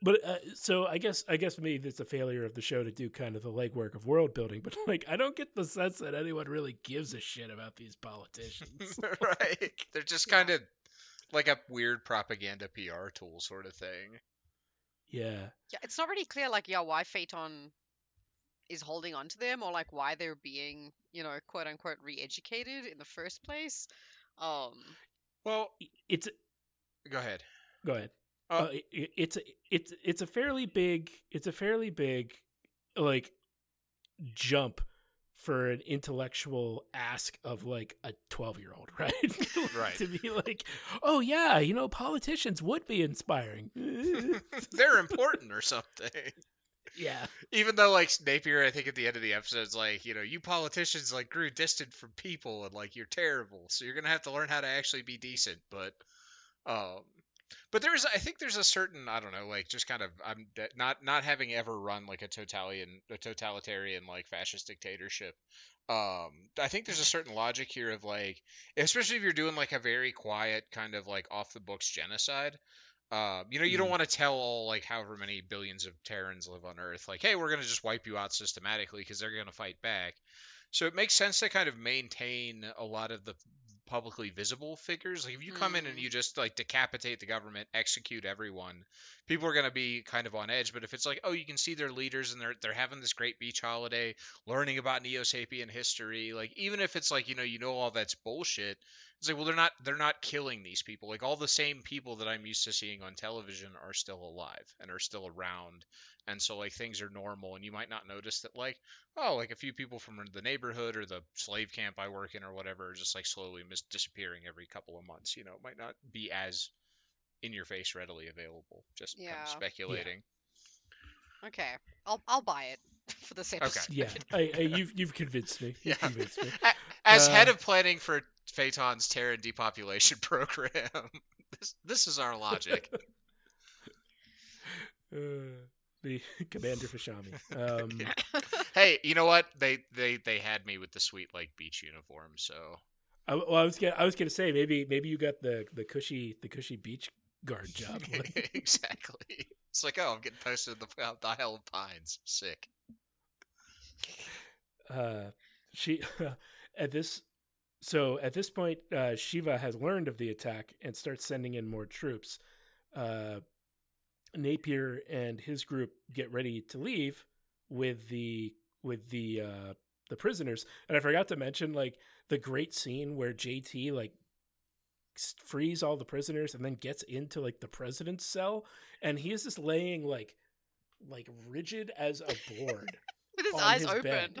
But uh, so I guess I guess maybe it's a failure of the show to do kind of the legwork of world building. But like, I don't get the sense that anyone really gives a shit about these politicians. right. They're just Yeah. kind of like a weird propaganda PR tool sort of thing. yeah. Yeah, it's not really clear, like, yeah, why Phaeton is holding on to them, or like why they're being, you know, quote unquote, re-educated in the first place. Um, Well, It's go ahead. go ahead. Oh. Uh, it, it's a, it's it's a fairly big it's a fairly big like jump for an intellectual ask of like a 12 year old right Right. to be like oh yeah you know politicians would be inspiring They're important or something. yeah Even though like Napier, I think at the end of the episode is like, you know, you politicians like grew distant from people and like you're terrible, so you're gonna have to learn how to actually be decent. But, um, but there's, I think there's a certain, I don't know, like just kind of, I'm not not having ever run like a totalitarian, a totalitarian like fascist dictatorship. Um, I think there's a certain logic here of like, especially if you're doing like a very quiet kind of like off the books genocide. Um, you know, you don't Mhm. want to tell all like however many billions of Terrans live on Earth, like, hey, we're gonna just wipe you out systematically because they're gonna fight back. So it makes sense to kind of maintain a lot of the publicly visible figures. Like if you come in and Mhm. you just like decapitate the government, execute everyone, people are gonna be kind of on edge. But if it's like, oh, you can see their leaders and they're they're having this great beach holiday, learning about Neo Sapien history, like even if it's like you know you know all that's bullshit, It's like, well, they're not they're not killing these people. Like all the same people that I'm used to seeing on television are still alive and are still around, and so like things are normal. And you might not notice that like oh like a few people from the neighborhood or the slave camp I work in or whatever are just like slowly mis- disappearing every couple of months. You know, it might not be as in your face readily available. Just kind Yeah. of speculating. Okay, I'll I'll buy it for this episode. Yeah, I, I, you've you've convinced me. You've Yeah. convinced me. A- As head Uh, of planning for Phaeton's Terran depopulation program, this this is our logic. Uh, the commander Fashami. Um, Yeah. hey, you know what? They they they had me with the sweet like beach uniform, so I, well, I was gonna, I was gonna say maybe maybe you got the the cushy the cushy beach guard job. Exactly. It's like, oh, I'm getting posted in the, the Isle of Pines. Sick. uh, she at this so at this point uh, Shiva has learned of the attack and starts sending in more troops. Uh, Napier and his group get ready to leave with the with the uh, the prisoners. And I forgot to mention like the great scene where JT like frees all the prisoners and then gets into like the president's cell and he is just laying like like rigid as a board With his eyes his open.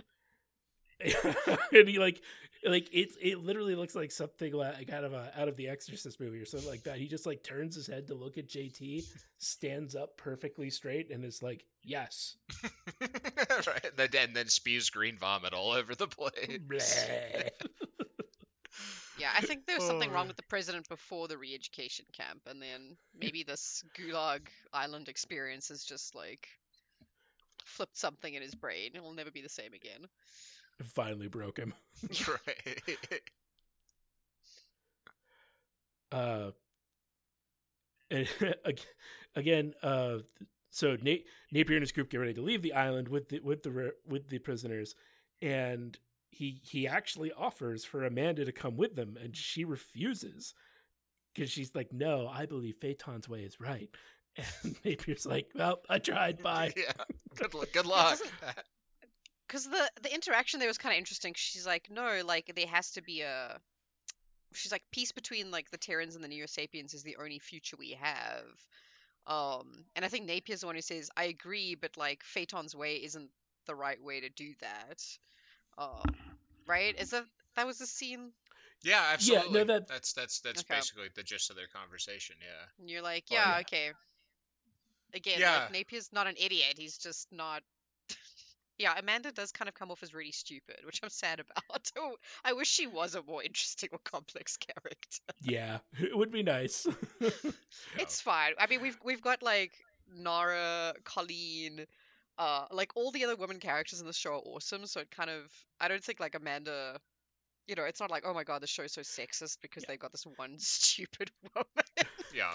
and he like like it it literally looks like something like out of a out of the exorcist movie or something like that he just like turns his head to look at jt stands up perfectly straight and is like yes right. And then, and then spews green vomit all over the place. Yeah, I think there was something Oh. wrong with the president before the re-education camp, and then maybe this Gulag Island experience has just like flipped something in his brain. It will never be the same again. Finally broke him right. uh and again uh so Na- Napier and his group get ready to leave the island with the with the with the prisoners and he he actually offers for Amanda to come with them and she refuses because she's like no I believe Phaeton's way is right and Napier's like well I tried bye yeah. Good, lu- good luck. Because the the interaction there was kind of interesting. She's like, no, like there has to be a. She's like, peace between like the Terrans and the Neo Sapiens is the only future we have. Um, and I think Napier's the one who says, I agree, but like Phaeton's way isn't the right way to do that. Um, right? Is that that was the scene? Yeah, absolutely. that- that's that's that's Okay. basically the gist of their conversation. Yeah. And you're like, Well, yeah, yeah. okay. Again, Yeah. like Napier's not an idiot. He's just not. Yeah, Amanda does kind of come off as really stupid, which I'm sad about. Oh, I wish she was a more interesting or complex character. yeah it would be nice It's fine. I mean, we've we've got like Nara, Colleen, uh, like all the other women characters in the show are awesome. So it kind of, I don't think like Amanda. You know, it's not like, oh my god, the show's so sexist because they've got this one stupid woman. Yeah.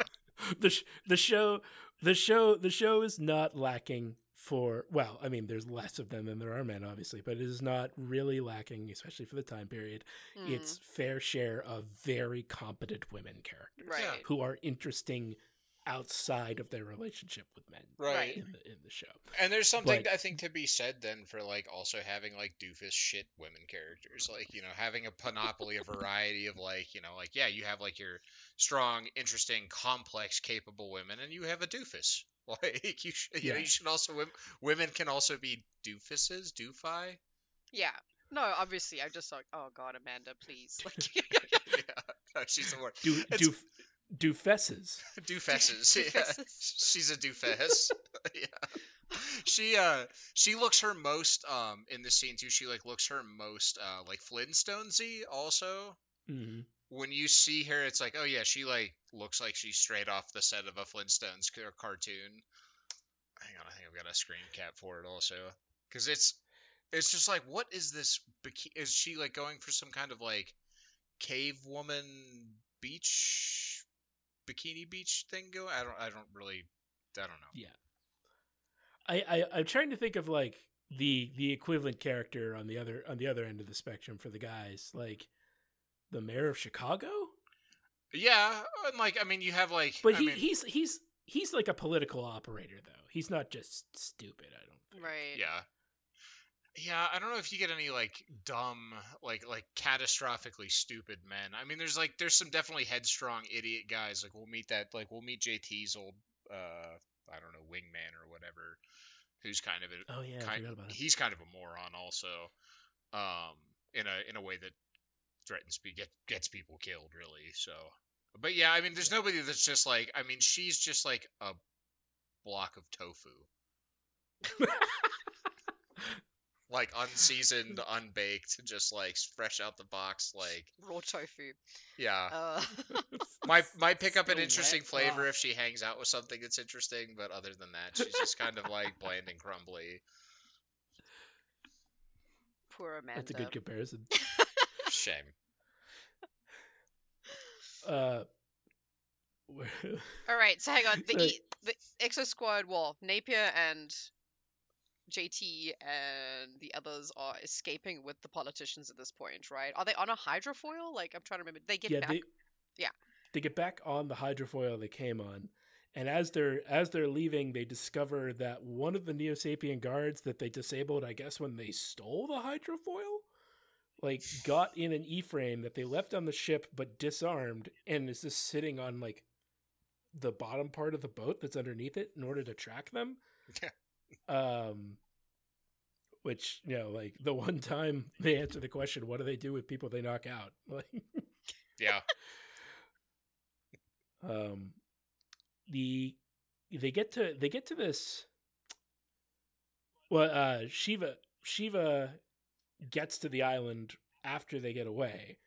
the sh- the show the show the show is not lacking for well i mean there's less of them than there are men obviously but it is not really lacking especially for the time period. Hmm, its fair share of very competent women characters right. Who are interesting outside of their relationship with men Right. in the in the show And there's something But- I think to be said then for like also having like doofus shit women characters, like you know having a panoply, a variety of like you know like yeah you have like your strong, interesting, complex, capable women, and you have a doofus. Like you, should, you know Yeah. you should also women, women can also be doofuses, doofi. Yeah. No, obviously, I'm just like, oh god, Amanda, please. Like, yeah, no, she's the word. do do doofesses Doofesses. Yeah. She's a doofus. yeah. She uh she looks her most um in the scene too, she like looks her most uh like Flintstonesy also. hmm When you see her it's like, oh yeah, she like looks like she's straight off the set of a Flintstones ca- cartoon. Hang on, I think I've got a screen cap for it also. Cuz it's it's just like what is this biki- is she like going for some kind of like cave woman beach bikini beach thing go? I don't I don't really I don't know. yeah I, I i'm trying to think of like the the equivalent character on the other on the other end of the spectrum for the guys like the mayor of chicago Yeah, and like I mean, you have like, But I he, mean, he's he's he's like a political operator though. He's not just stupid. I don't think. right. yeah. Yeah, I don't know if you get any like dumb, like like catastrophically stupid men. I mean, there's like there's some definitely headstrong idiot guys. Like we'll meet that, like we'll meet JT's old, uh, I don't know, wingman or whatever, who's kind of a, Oh yeah, I kind, forgot about he's kind of a moron also, um, in a in a way that threatens to get gets people killed really. So, but yeah, I mean, there's nobody that's just like, I mean, she's just like a block of tofu like unseasoned, unbaked, just like fresh out the box. Like, Raw tofu. yeah, Uh, might might pick up an interesting wet. flavor Ah. if she hangs out with something that's interesting. But other than that, she's just kind of like bland and crumbly. poor Amanda. That's a good comparison. Shame. Uh, where- All right, so hang on. The, So- e- the Exo Squad, well, Napier and JT and the others are escaping with the politicians at this point, right? Are they on a hydrofoil? Like, I'm trying to remember. They get yeah, back. they, Yeah. they get back on the hydrofoil they came on, and as they're as they're leaving, they discover that one of the Neo Sapien guards that they disabled, I guess, when they stole the hydrofoil, like got in an E-frame that they left on the ship but disarmed, and is just sitting on like the bottom part of the boat that's underneath it in order to track them. Um which you know like the one time they answer the question what do they do with people they knock out like Yeah. um the they get to they get to this well uh shiva shiva gets to the island after they get away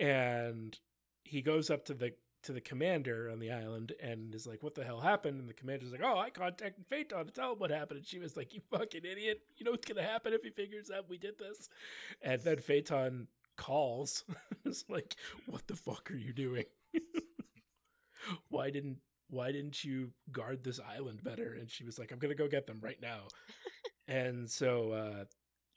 and he goes up to the to the commander on the island and is like what the hell happened? And the commander's like oh i contacted phaeton to tell him what happened. And she was like you fucking idiot. You know what's gonna happen if he figures out we did this? And then phaeton calls. It's like what the fuck are you doing? Why didn't why didn't you guard this island better? And she was like i'm gonna go get them right now. And so uh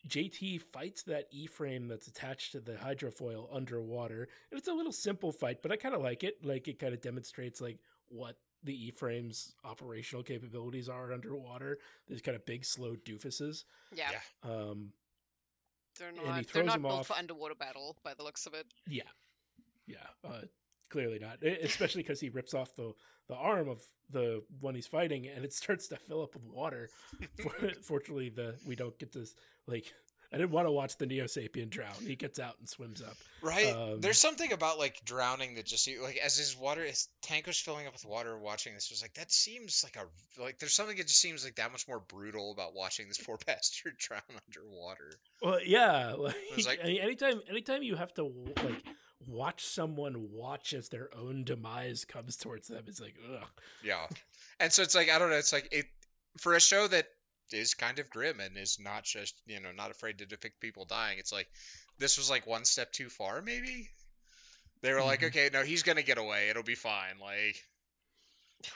JT fights that E frame that's attached to the hydrofoil underwater. And it's a little simple fight, but I kind of like it. Like it kind of demonstrates like what the E frame's operational capabilities are underwater. These kind of big, slow doofuses. yeah, Yeah. Um, they're not. They're not built off. for underwater battle by the looks of it. yeah, yeah. Uh, clearly not. Especially because he rips off the the arm of the one he's fighting, and it starts to fill up with water. Fortunately, the we don't get this like. I didn't want to watch the Neo Sapien drown. He gets out and swims up. Right. Um, There's something about like drowning that just like as his water his tank was filling up with water watching this was like that seems like a like there's something that just seems like that much more brutal about watching this poor bastard drown underwater. Well, yeah. Like, like- anytime, anytime you have to like watch someone watch as their own demise comes towards them, it's like, ugh. Yeah. And so it's like I don't know, it's like it for a show that is kind of grim and is not just, you know, not afraid to depict people dying. It's like this was like one step too far maybe. They were like, Mhm. okay, no, he's gonna get away. It'll be fine. Like,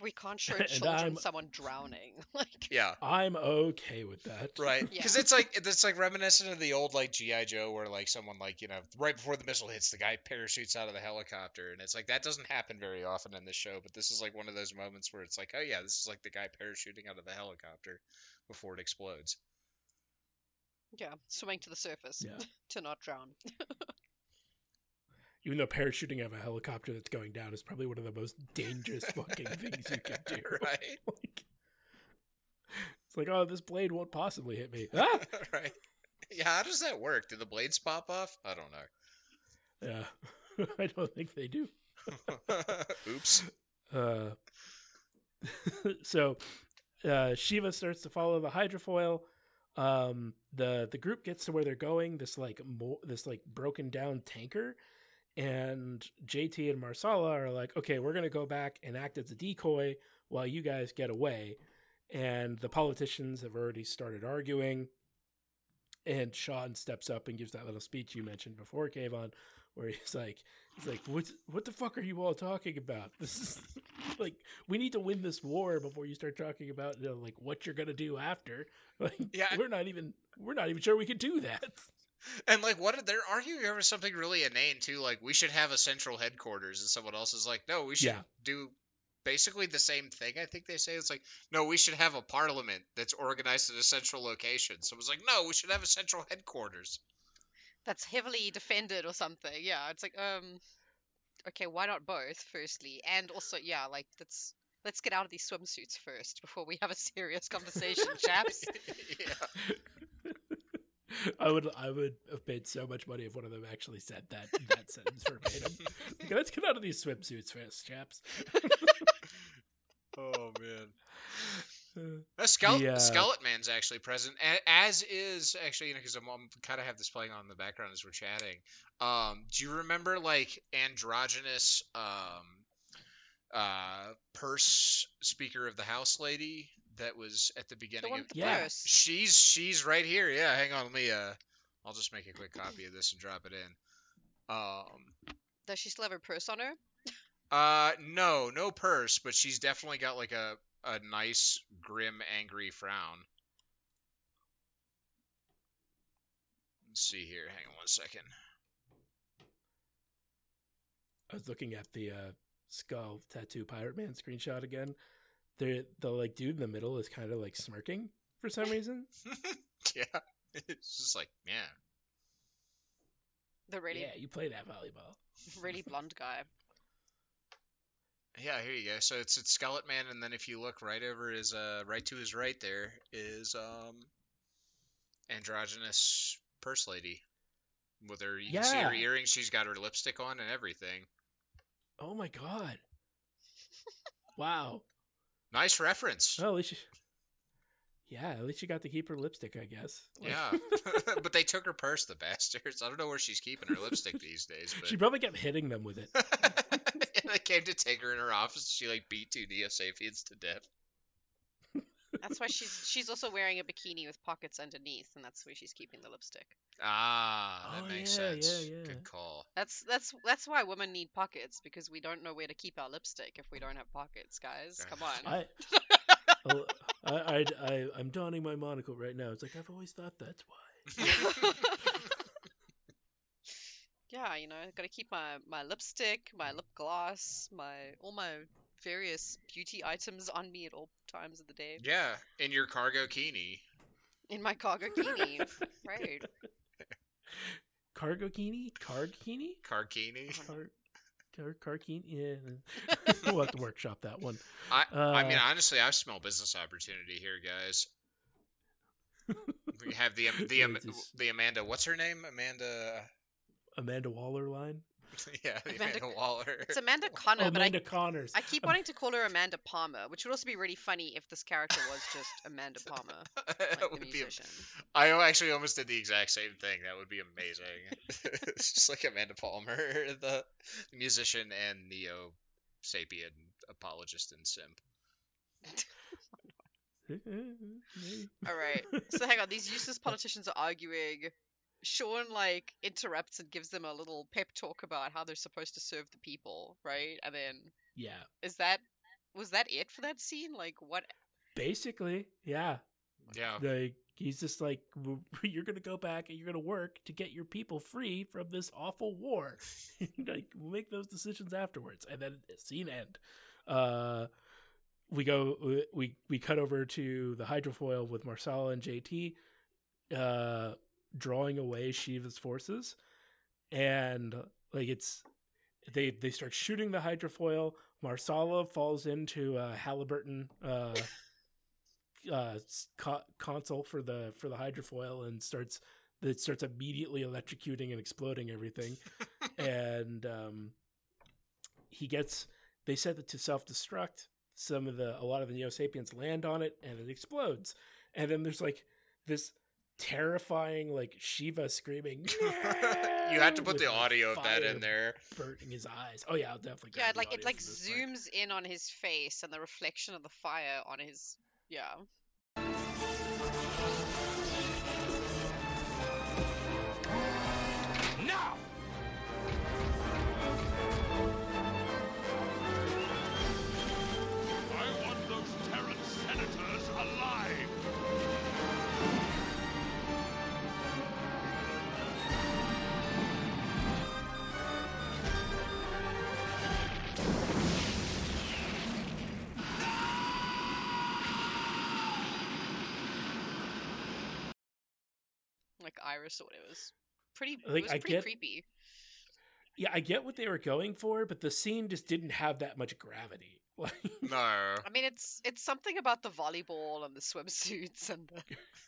We can't show children I'm- someone drowning. Like, yeah, I'm okay with that. right. Yeah. Because it's like it's like reminiscent of the old like GI Joe, where like someone like you know right before the missile hits, the guy parachutes out of the helicopter, and it's like that doesn't happen very often in this show, but this is like one of those moments where it's like, oh yeah, this is like the guy parachuting out of the helicopter before it explodes. yeah, swimming to the surface Yeah. to not drown. Even though parachuting out of a helicopter that's going down is probably one of the most dangerous fucking things you can do. Right. Like, it's like, oh, this blade won't possibly hit me. Ah! right. Yeah, how does that work? Do the blades pop off? I don't know. Yeah. I don't think they do. Oops. Uh, so uh, Shiva starts to follow the hydrofoil. Um, the the group gets to where they're going. This like mo- this like broken down tanker, and JT and Marsala are like, okay, we're gonna go back and act as a decoy while you guys get away. And the politicians have already started arguing. And Sean steps up and gives that little speech you mentioned before, Kayvon, where he's like, he's like, what, what the fuck are you all talking about? This is like, we need to win this war before you start talking about, you know, like what you're gonna do after. Like, Yeah. we're not even, we're not even sure we can do that. And like, what they're arguing over something really inane too. Like, we should have a central headquarters, and someone else is like, no, we should Yeah. do basically the same thing. I think they say it's like, no, we should have a parliament that's organized at a central location. So it was like, no, we should have a central headquarters. That's heavily defended or something. Yeah, it's like um, okay, why not both? Firstly, and also yeah, like let's let's get out of these swimsuits first before we have a serious conversation, chaps. yeah. I would I would have paid so much money if one of them actually said that that sentence verbatim. Like, Let's get out of these swimsuits first, chaps. Oh man. Uh, A skeleton, The, uh, skeleton man's actually present, as is actually, you know, because I'm, I'm kind of have this playing on in the background as we're chatting. Um, do you remember like androgynous um, uh, purse speaker of the house lady that was at the the beginning one of the Yeah. purse. She's she's right here. Yeah, hang on, let me. Uh, I'll just make a quick copy of this and drop it in. Um, Does she still have her purse on her? uh, no, no purse, but she's definitely got like a a nice, grim, angry frown. Let's see here. Hang on one second. I was looking at the uh, skull tattoo pirate man screenshot again. The the like dude in the middle is kind of like smirking for some reason. yeah, it's just like man. The really Yeah, you play that volleyball. really blonde guy. Yeah, here you go. So it's it's Skeleton Man, and then if you look right over his uh right to his right there is um androgynous purse lady. With her you can see her earrings, she's got her lipstick on and everything. Oh my god! wow. Nice reference. Well, at you, yeah, at least she got to keep her lipstick, I guess. Yeah. but they took her purse, the bastards. I don't know where she's keeping her lipstick these days, but she probably kept hitting them with it. and they came to take her in her office. She like beat two Neo Sapiens to death. That's why she's she's also wearing a bikini with pockets underneath, and that's where she's keeping the lipstick. Ah, that Oh, makes yeah, sense. yeah, yeah. Good call. That's that's that's why women need pockets because we don't know where to keep our lipstick if we don't have pockets, guys. Come on. I, oh, I, I, I, I'm donning my monocle right now. It's like I've always thought that's why. yeah, you know, I've gotta keep my my lipstick, my lip gloss, my all my various beauty items on me at all times of the day yeah, in your cargo kini. in my cargo kini, right. Cargo kini, card kini, Carkini. car, car, car kini. Yeah, we'll have to workshop that one. I I mean Uh, honestly I smell business opportunity here, guys. We have the the Yeah, Am- it's just- the Amanda. What's her name? Amanda. Amanda Waller line. yeah, Amanda- Amanda, Waller. It's Amanda Connor, Oh, but I Connors. I keep wanting to call her Amanda Palmer, which would also be really funny if this character was just Amanda Palmer, that like the would be. musician. I actually almost did the exact same thing. That would be amazing. it's just like Amanda Palmer, the musician and neo sapien apologist and simp. All right. So hang on, these useless politicians are arguing. Sean like interrupts and gives them a little pep talk about how they're supposed to serve the people, right? And then yeah, is that was that it for that scene? Like what? basically, yeah. Yeah. Like he's just like, you're gonna go back and you're gonna work to get your people free from this awful war. like we'll make those decisions afterwards, and then scene end. Uh, we go, we we cut over to the hydrofoil with Marsala and JT, uh, drawing away Shiva's forces, and like it's they they start shooting the hydrofoil. Marsala falls into uh, Halliburton. Uh, uh co- console for the for the hydrofoil and starts it starts immediately electrocuting and exploding everything and um he gets they set it to self-destruct some of the a lot of the neo sapiens land on it and it explodes and then there's like this terrifying like shiva screaming you had to put with, the like, audio of that in there. burning his eyes oh yeah i'll definitely Yeah, like it like from this part. zooms in on his face and the reflection of the fire on his yeah. Virus or. It was pretty. Like, it was I pretty get- creepy. Yeah, I get what they were going for, but the scene just didn't have that much gravity. No, I mean, it's it's something about the volleyball and the swimsuits and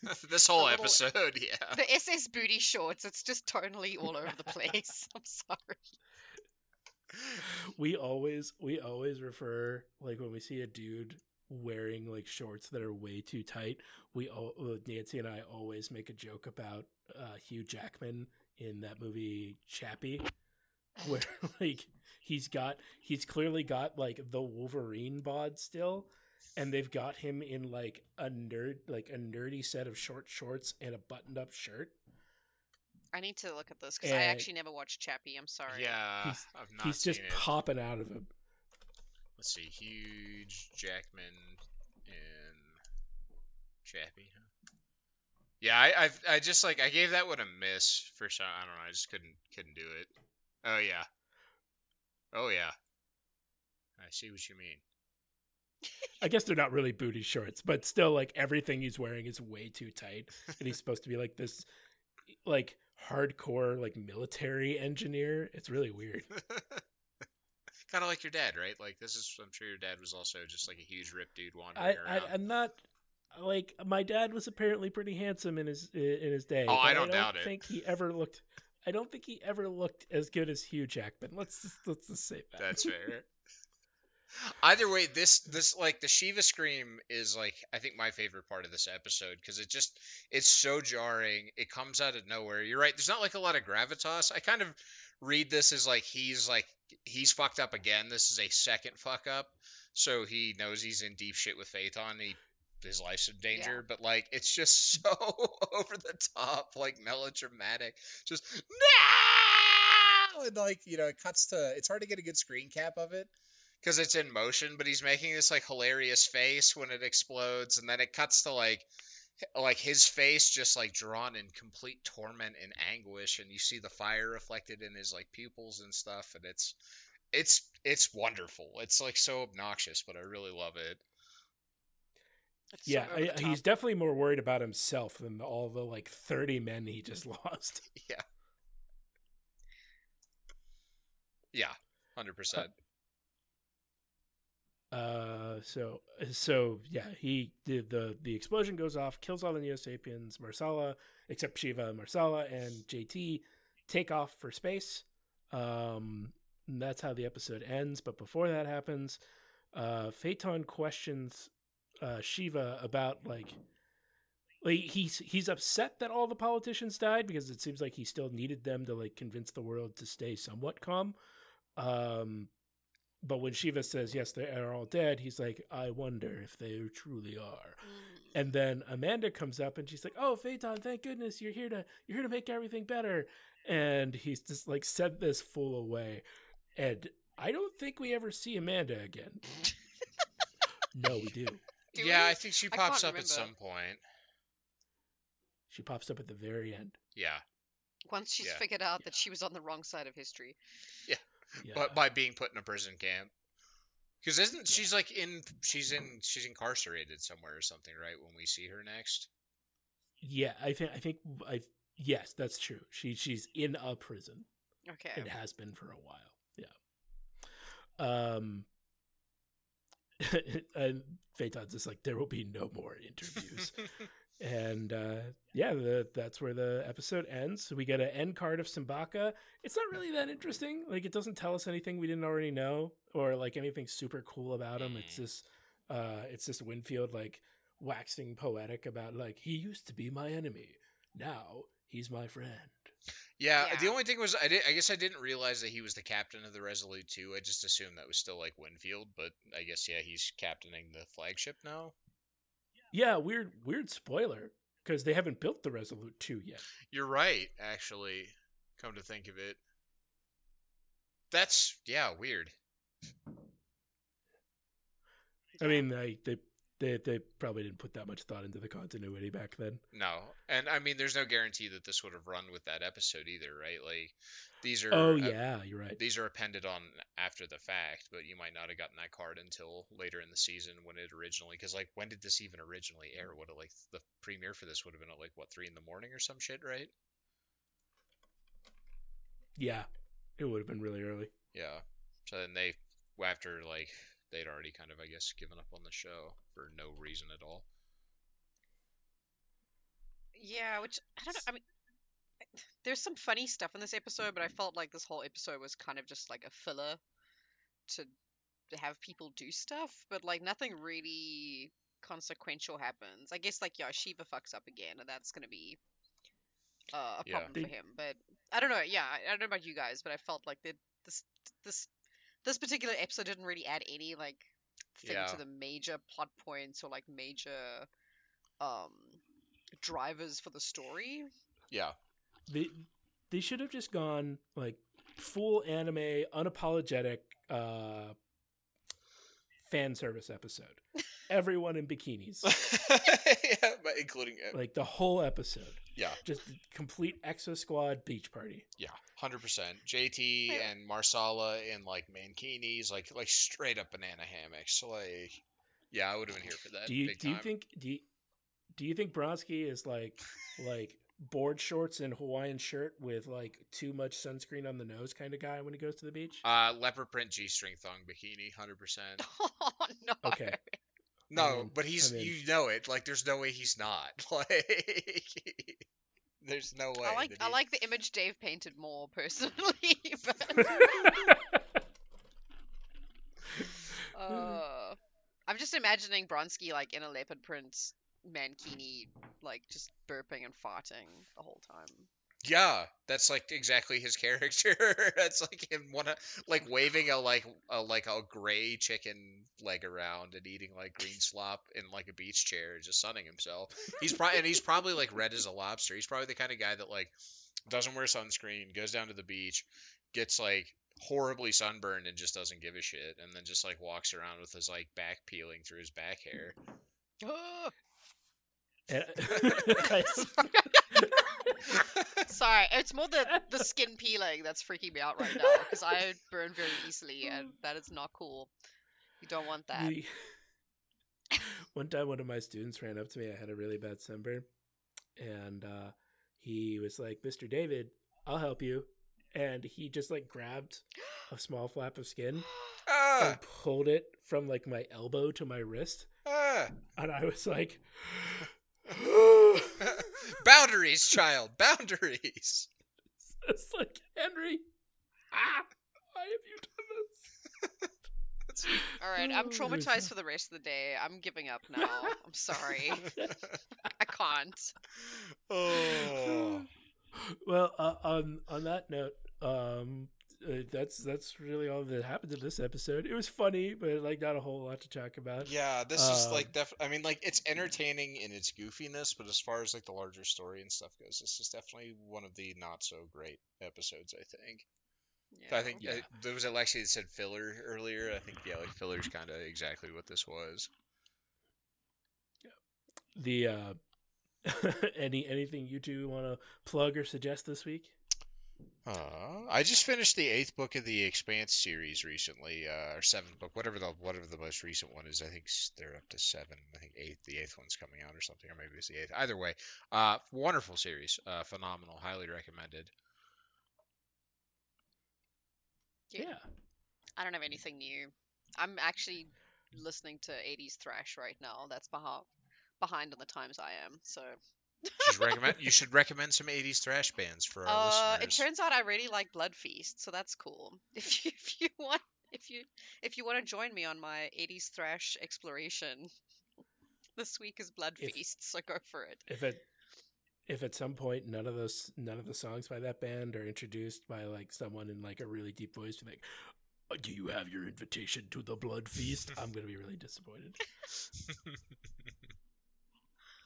the, this whole little- episode, yeah. the SS booty shorts. It's just totally all over the place. I'm sorry. we always we always refer like when we see a dude wearing like shorts that are way too tight we all uh, nancy and i always make a joke about uh hugh jackman in that movie chappie where like he's got he's clearly got like the wolverine bod still and they've got him in like a nerd like a nerdy set of short shorts and a buttoned up shirt I need to look at this because I actually never watched Chappie. I'm sorry. Yeah, He's- I've not he's just it. popping out of him Let's see, Hugh Jackman and Chappie. Huh? Yeah, I, I've I just like I gave that one a miss for some. I don't know. I just couldn't couldn't do it. Oh yeah. Oh yeah. I see what you mean. I guess they're not really booty shorts, but still, like everything he's wearing is way too tight, and he's supposed to be like this, like hardcore, like military engineer. It's really weird. kind of like your dad, right? Like this is. I'm sure your dad was also just like a huge rip dude wandering I, around. I I'm not like my dad was apparently pretty handsome in his in his day. Oh, but I don't doubt it. Think he ever looked. I don't think he ever looked as good as Hugh Jackman. Let's just, let's just say that. That's fair. Either way, this this like the Shiva scream is like I think my favorite part of this episode because it just it's so jarring. It comes out of nowhere. You're right. There's not like a lot of gravitas. I kind of read this as like he's like he's fucked up again. This is a second fuck up, so he knows he's in deep shit with Phaeton. He his life's in danger, but like it's just so over the top, like melodramatic. Just no, and like you know, it cuts to. It's hard to get a good screen cap of it because it's in motion, but he's making this like hilarious face when it explodes, and then it cuts to like like his face just like drawn in complete torment and anguish, and you see the fire reflected in his like pupils and stuff, and it's it's it's wonderful. It's like so obnoxious, but I really love it. It's yeah, over the I, he's definitely more worried about himself than all the like 30 men he just lost. Yeah. Yeah, hundred percent. Uh, Uh, so so yeah, he the the the explosion goes off, kills all the Neo Sapiens. Marsala, except Shiva, Marsala, and JT take off for space. Um, and that's how the episode ends. But before that happens, uh, Phaeton questions uh, Shiva about like. Like he's he's upset that all the politicians died because it seems like he still needed them to like convince the world to stay somewhat calm. Um, but when Shiva says, yes, they are all dead, he's like, I wonder if they truly are. Mm. And then Amanda comes up and she's like, Oh, Phaeton, thank goodness you're here to you're here to make everything better. And he's just like sent this fool away. And I don't think we ever see Amanda again. no, we do. Do yeah, we? I think she pops can't up at some point. She pops up at the very end. Yeah, Once she's Yeah. figured out that she was on the wrong side of history. Yeah. But by being put in a prison camp. Because isn't she's like in she's in she's incarcerated somewhere or something, right? When we see her next. yeah, I think I think I yes, that's true. She she's in a prison. Okay. It has been for a while. Yeah. Um and Phaeton's just like there will be no more interviews. And uh yeah, the, that's where the episode ends. We get an end card of Simbaka. It's not really that interesting. Like it doesn't tell us anything we didn't already know or like anything super cool about him. It's just uh it's just Winfield like waxing poetic about like he used to be my enemy. Now he's my friend. yeah, the only thing was I did I guess I didn't realize that he was the captain of the Resolute too. I just assumed that was still like Winfield, but I guess yeah, he's captaining the flagship now. Yeah, weird weird spoiler because they haven't built the Resolute 2 yet. You're right, actually. Come to think of it. That's yeah, weird. I mean, I, they they they probably didn't put that much thought into the continuity back then. No, and I mean, there's no guarantee that this would have run with that episode either, right? Like, these are Oh uh, yeah, you're right. these are appended on after the fact, but you might not have gotten that card until later in the season when it originally. Because like, when did this even originally air? Would have like the premiere for this would have been at like what three in the morning or some shit, right? Yeah, it would have been really early. Yeah. So then they, after like they'd already kind of, I guess, given up on the show for no reason at all. Yeah, which I don't know. I mean, there's some funny stuff in this episode, but I felt like this whole episode was kind of just like a filler to to have people do stuff, but like nothing really consequential happens. I guess like yeah, Shiva fucks up again, and that's gonna be uh, a Yeah. problem They- for him. But I don't know. Yeah, I I don't know about you guys, but I felt like that this this this particular episode didn't really add any like thing Yeah. to the major plot points or like major um drivers for the story. Yeah. They they should have just gone like full anime, unapologetic uh fan service episode. Everyone in bikinis. yeah, but including uh, Like the whole episode. Yeah, Just complete Exo Squad beach party. yeah, hundred percent. JT Yeah. and Marsala in like mankinis, like like straight up banana hammocks. Like, yeah, I would have been here for that. do you big do you think do you, do you think Bronsky is like like board shorts and Hawaiian shirt with like too much sunscreen on the nose kind of guy when he goes to the beach? Uh, leopard print G-string thong bikini, hundred percent. oh no. Okay. No, in. but he's I'm in. you know it. Like, there's no way he's not. Like, there's no way. I like I he- like the image Dave painted more personally, but uh, I'm just imagining Bronsky like in a leopard print mankini, like just burping and farting the whole time. Yeah, that's like exactly his character. that's like him one like waving a like a like a gray chicken leg around and eating like green slop in like a beach chair, just sunning himself. He's probably and he's probably like red as a lobster. He's probably the kind of guy that like doesn't wear sunscreen, goes down to the beach, gets like horribly sunburned and just doesn't give a shit, and then just like walks around with his like back peeling through his back hair. And- Sorry, it's more the the skin peeling that's freaking me out right now because I burn very easily and that is not cool. You don't want that. One time, one of my students ran up to me. I had a really bad sunburn, and uh, he was like, "Mr. David, I'll help you." And he just like grabbed a small flap of skin ah, and pulled it from like my elbow to my wrist, ah. and I was like, boundaries, child, boundaries. "It's like Henry, ah, why have you done this?" All right, I'm Oh, traumatized for the rest of the day. I'm giving up now. I'm sorry. I can't. oh, well, uh, on on that note, um, uh, that's that's really all that happened in this episode. It was funny, but like not a whole lot to talk about. yeah. This is Um, like def. I mean, like it's entertaining in its goofiness, but as far as like the larger story and stuff goes, this is definitely one of the not so great episodes. I think. Yeah. I think Yeah. uh, there was Alexi that said filler earlier. I think yeah, like filler's kind of exactly what this was. The uh, any anything you two want to plug or suggest this week? Uh, I just finished the eighth book of the Expanse series recently, uh, or seventh book, whatever the whatever the most recent one is. I think they're up to seven. I think eight, the eighth one's coming out or something, or maybe it's the eighth. Either way, uh, wonderful series, uh, phenomenal, highly recommended. Yeah. Yeah. I don't have anything new. I'm actually listening to 80s thrash right now. That's behind behind on the times I am. So Just recommend you should recommend some '80s thrash bands for our uh, it turns out I really like Blood Feast, so that's cool. If you, if you want if you if you want to join me on my 80s thrash exploration, this week is Blood If- Feast, so go for it. If at if at some point none of those none of the songs by that band are introduced by like someone in like a really deep voice, like, "Uh, "Do you have your invitation to the blood feast?" I'm gonna be really disappointed.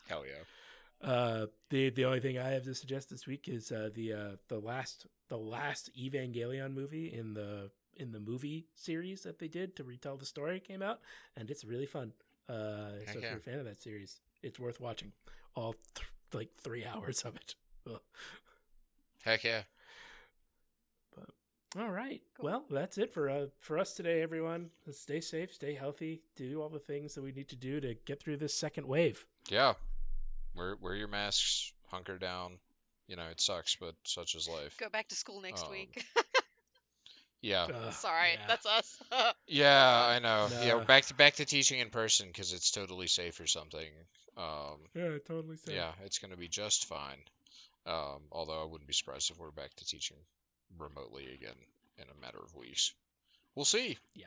Hell yeah. Uh, the the only thing I have to suggest this week is uh, the uh, the last the last Evangelion movie in the in the movie series that they did to retell the story came out, and it's really fun. Uh, Heck so if you're a fan of that series, it's worth watching. All th- like three hours of it. Ugh. Heck yeah. All right. Cool. Well, that's it for uh, for us today, everyone. Stay safe, stay healthy, do all the things that we need to do to get through this second wave. Yeah. Wear wear your masks, hunker down, you know, it sucks, but such is life. Go back to school next Um, week. Yeah. Ugh, Sorry, yeah. that's us. Yeah, I know. Yeah, Nah. back to back to teaching in person because it's totally safe or something. Um, yeah, totally. Safe. yeah, it's gonna be just fine. Um, although I wouldn't be surprised if we're back to teaching remotely again in a matter of weeks. We'll see. Yeah.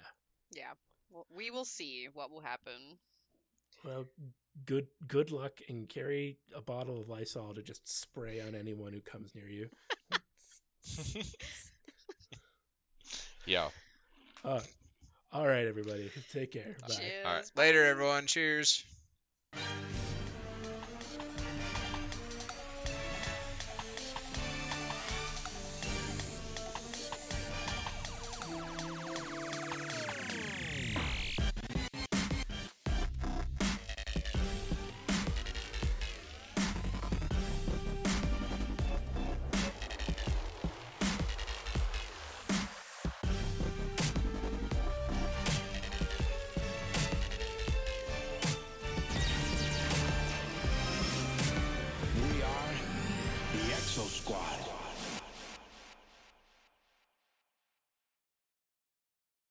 yeah, well, we will see what will happen. Well, good good luck and carry a bottle of Lysol to just spray on anyone who comes near you. Yeah. Uh, all right, everybody. Take care. Bye. Cheers. All right. Later, everyone. Cheers. Bye.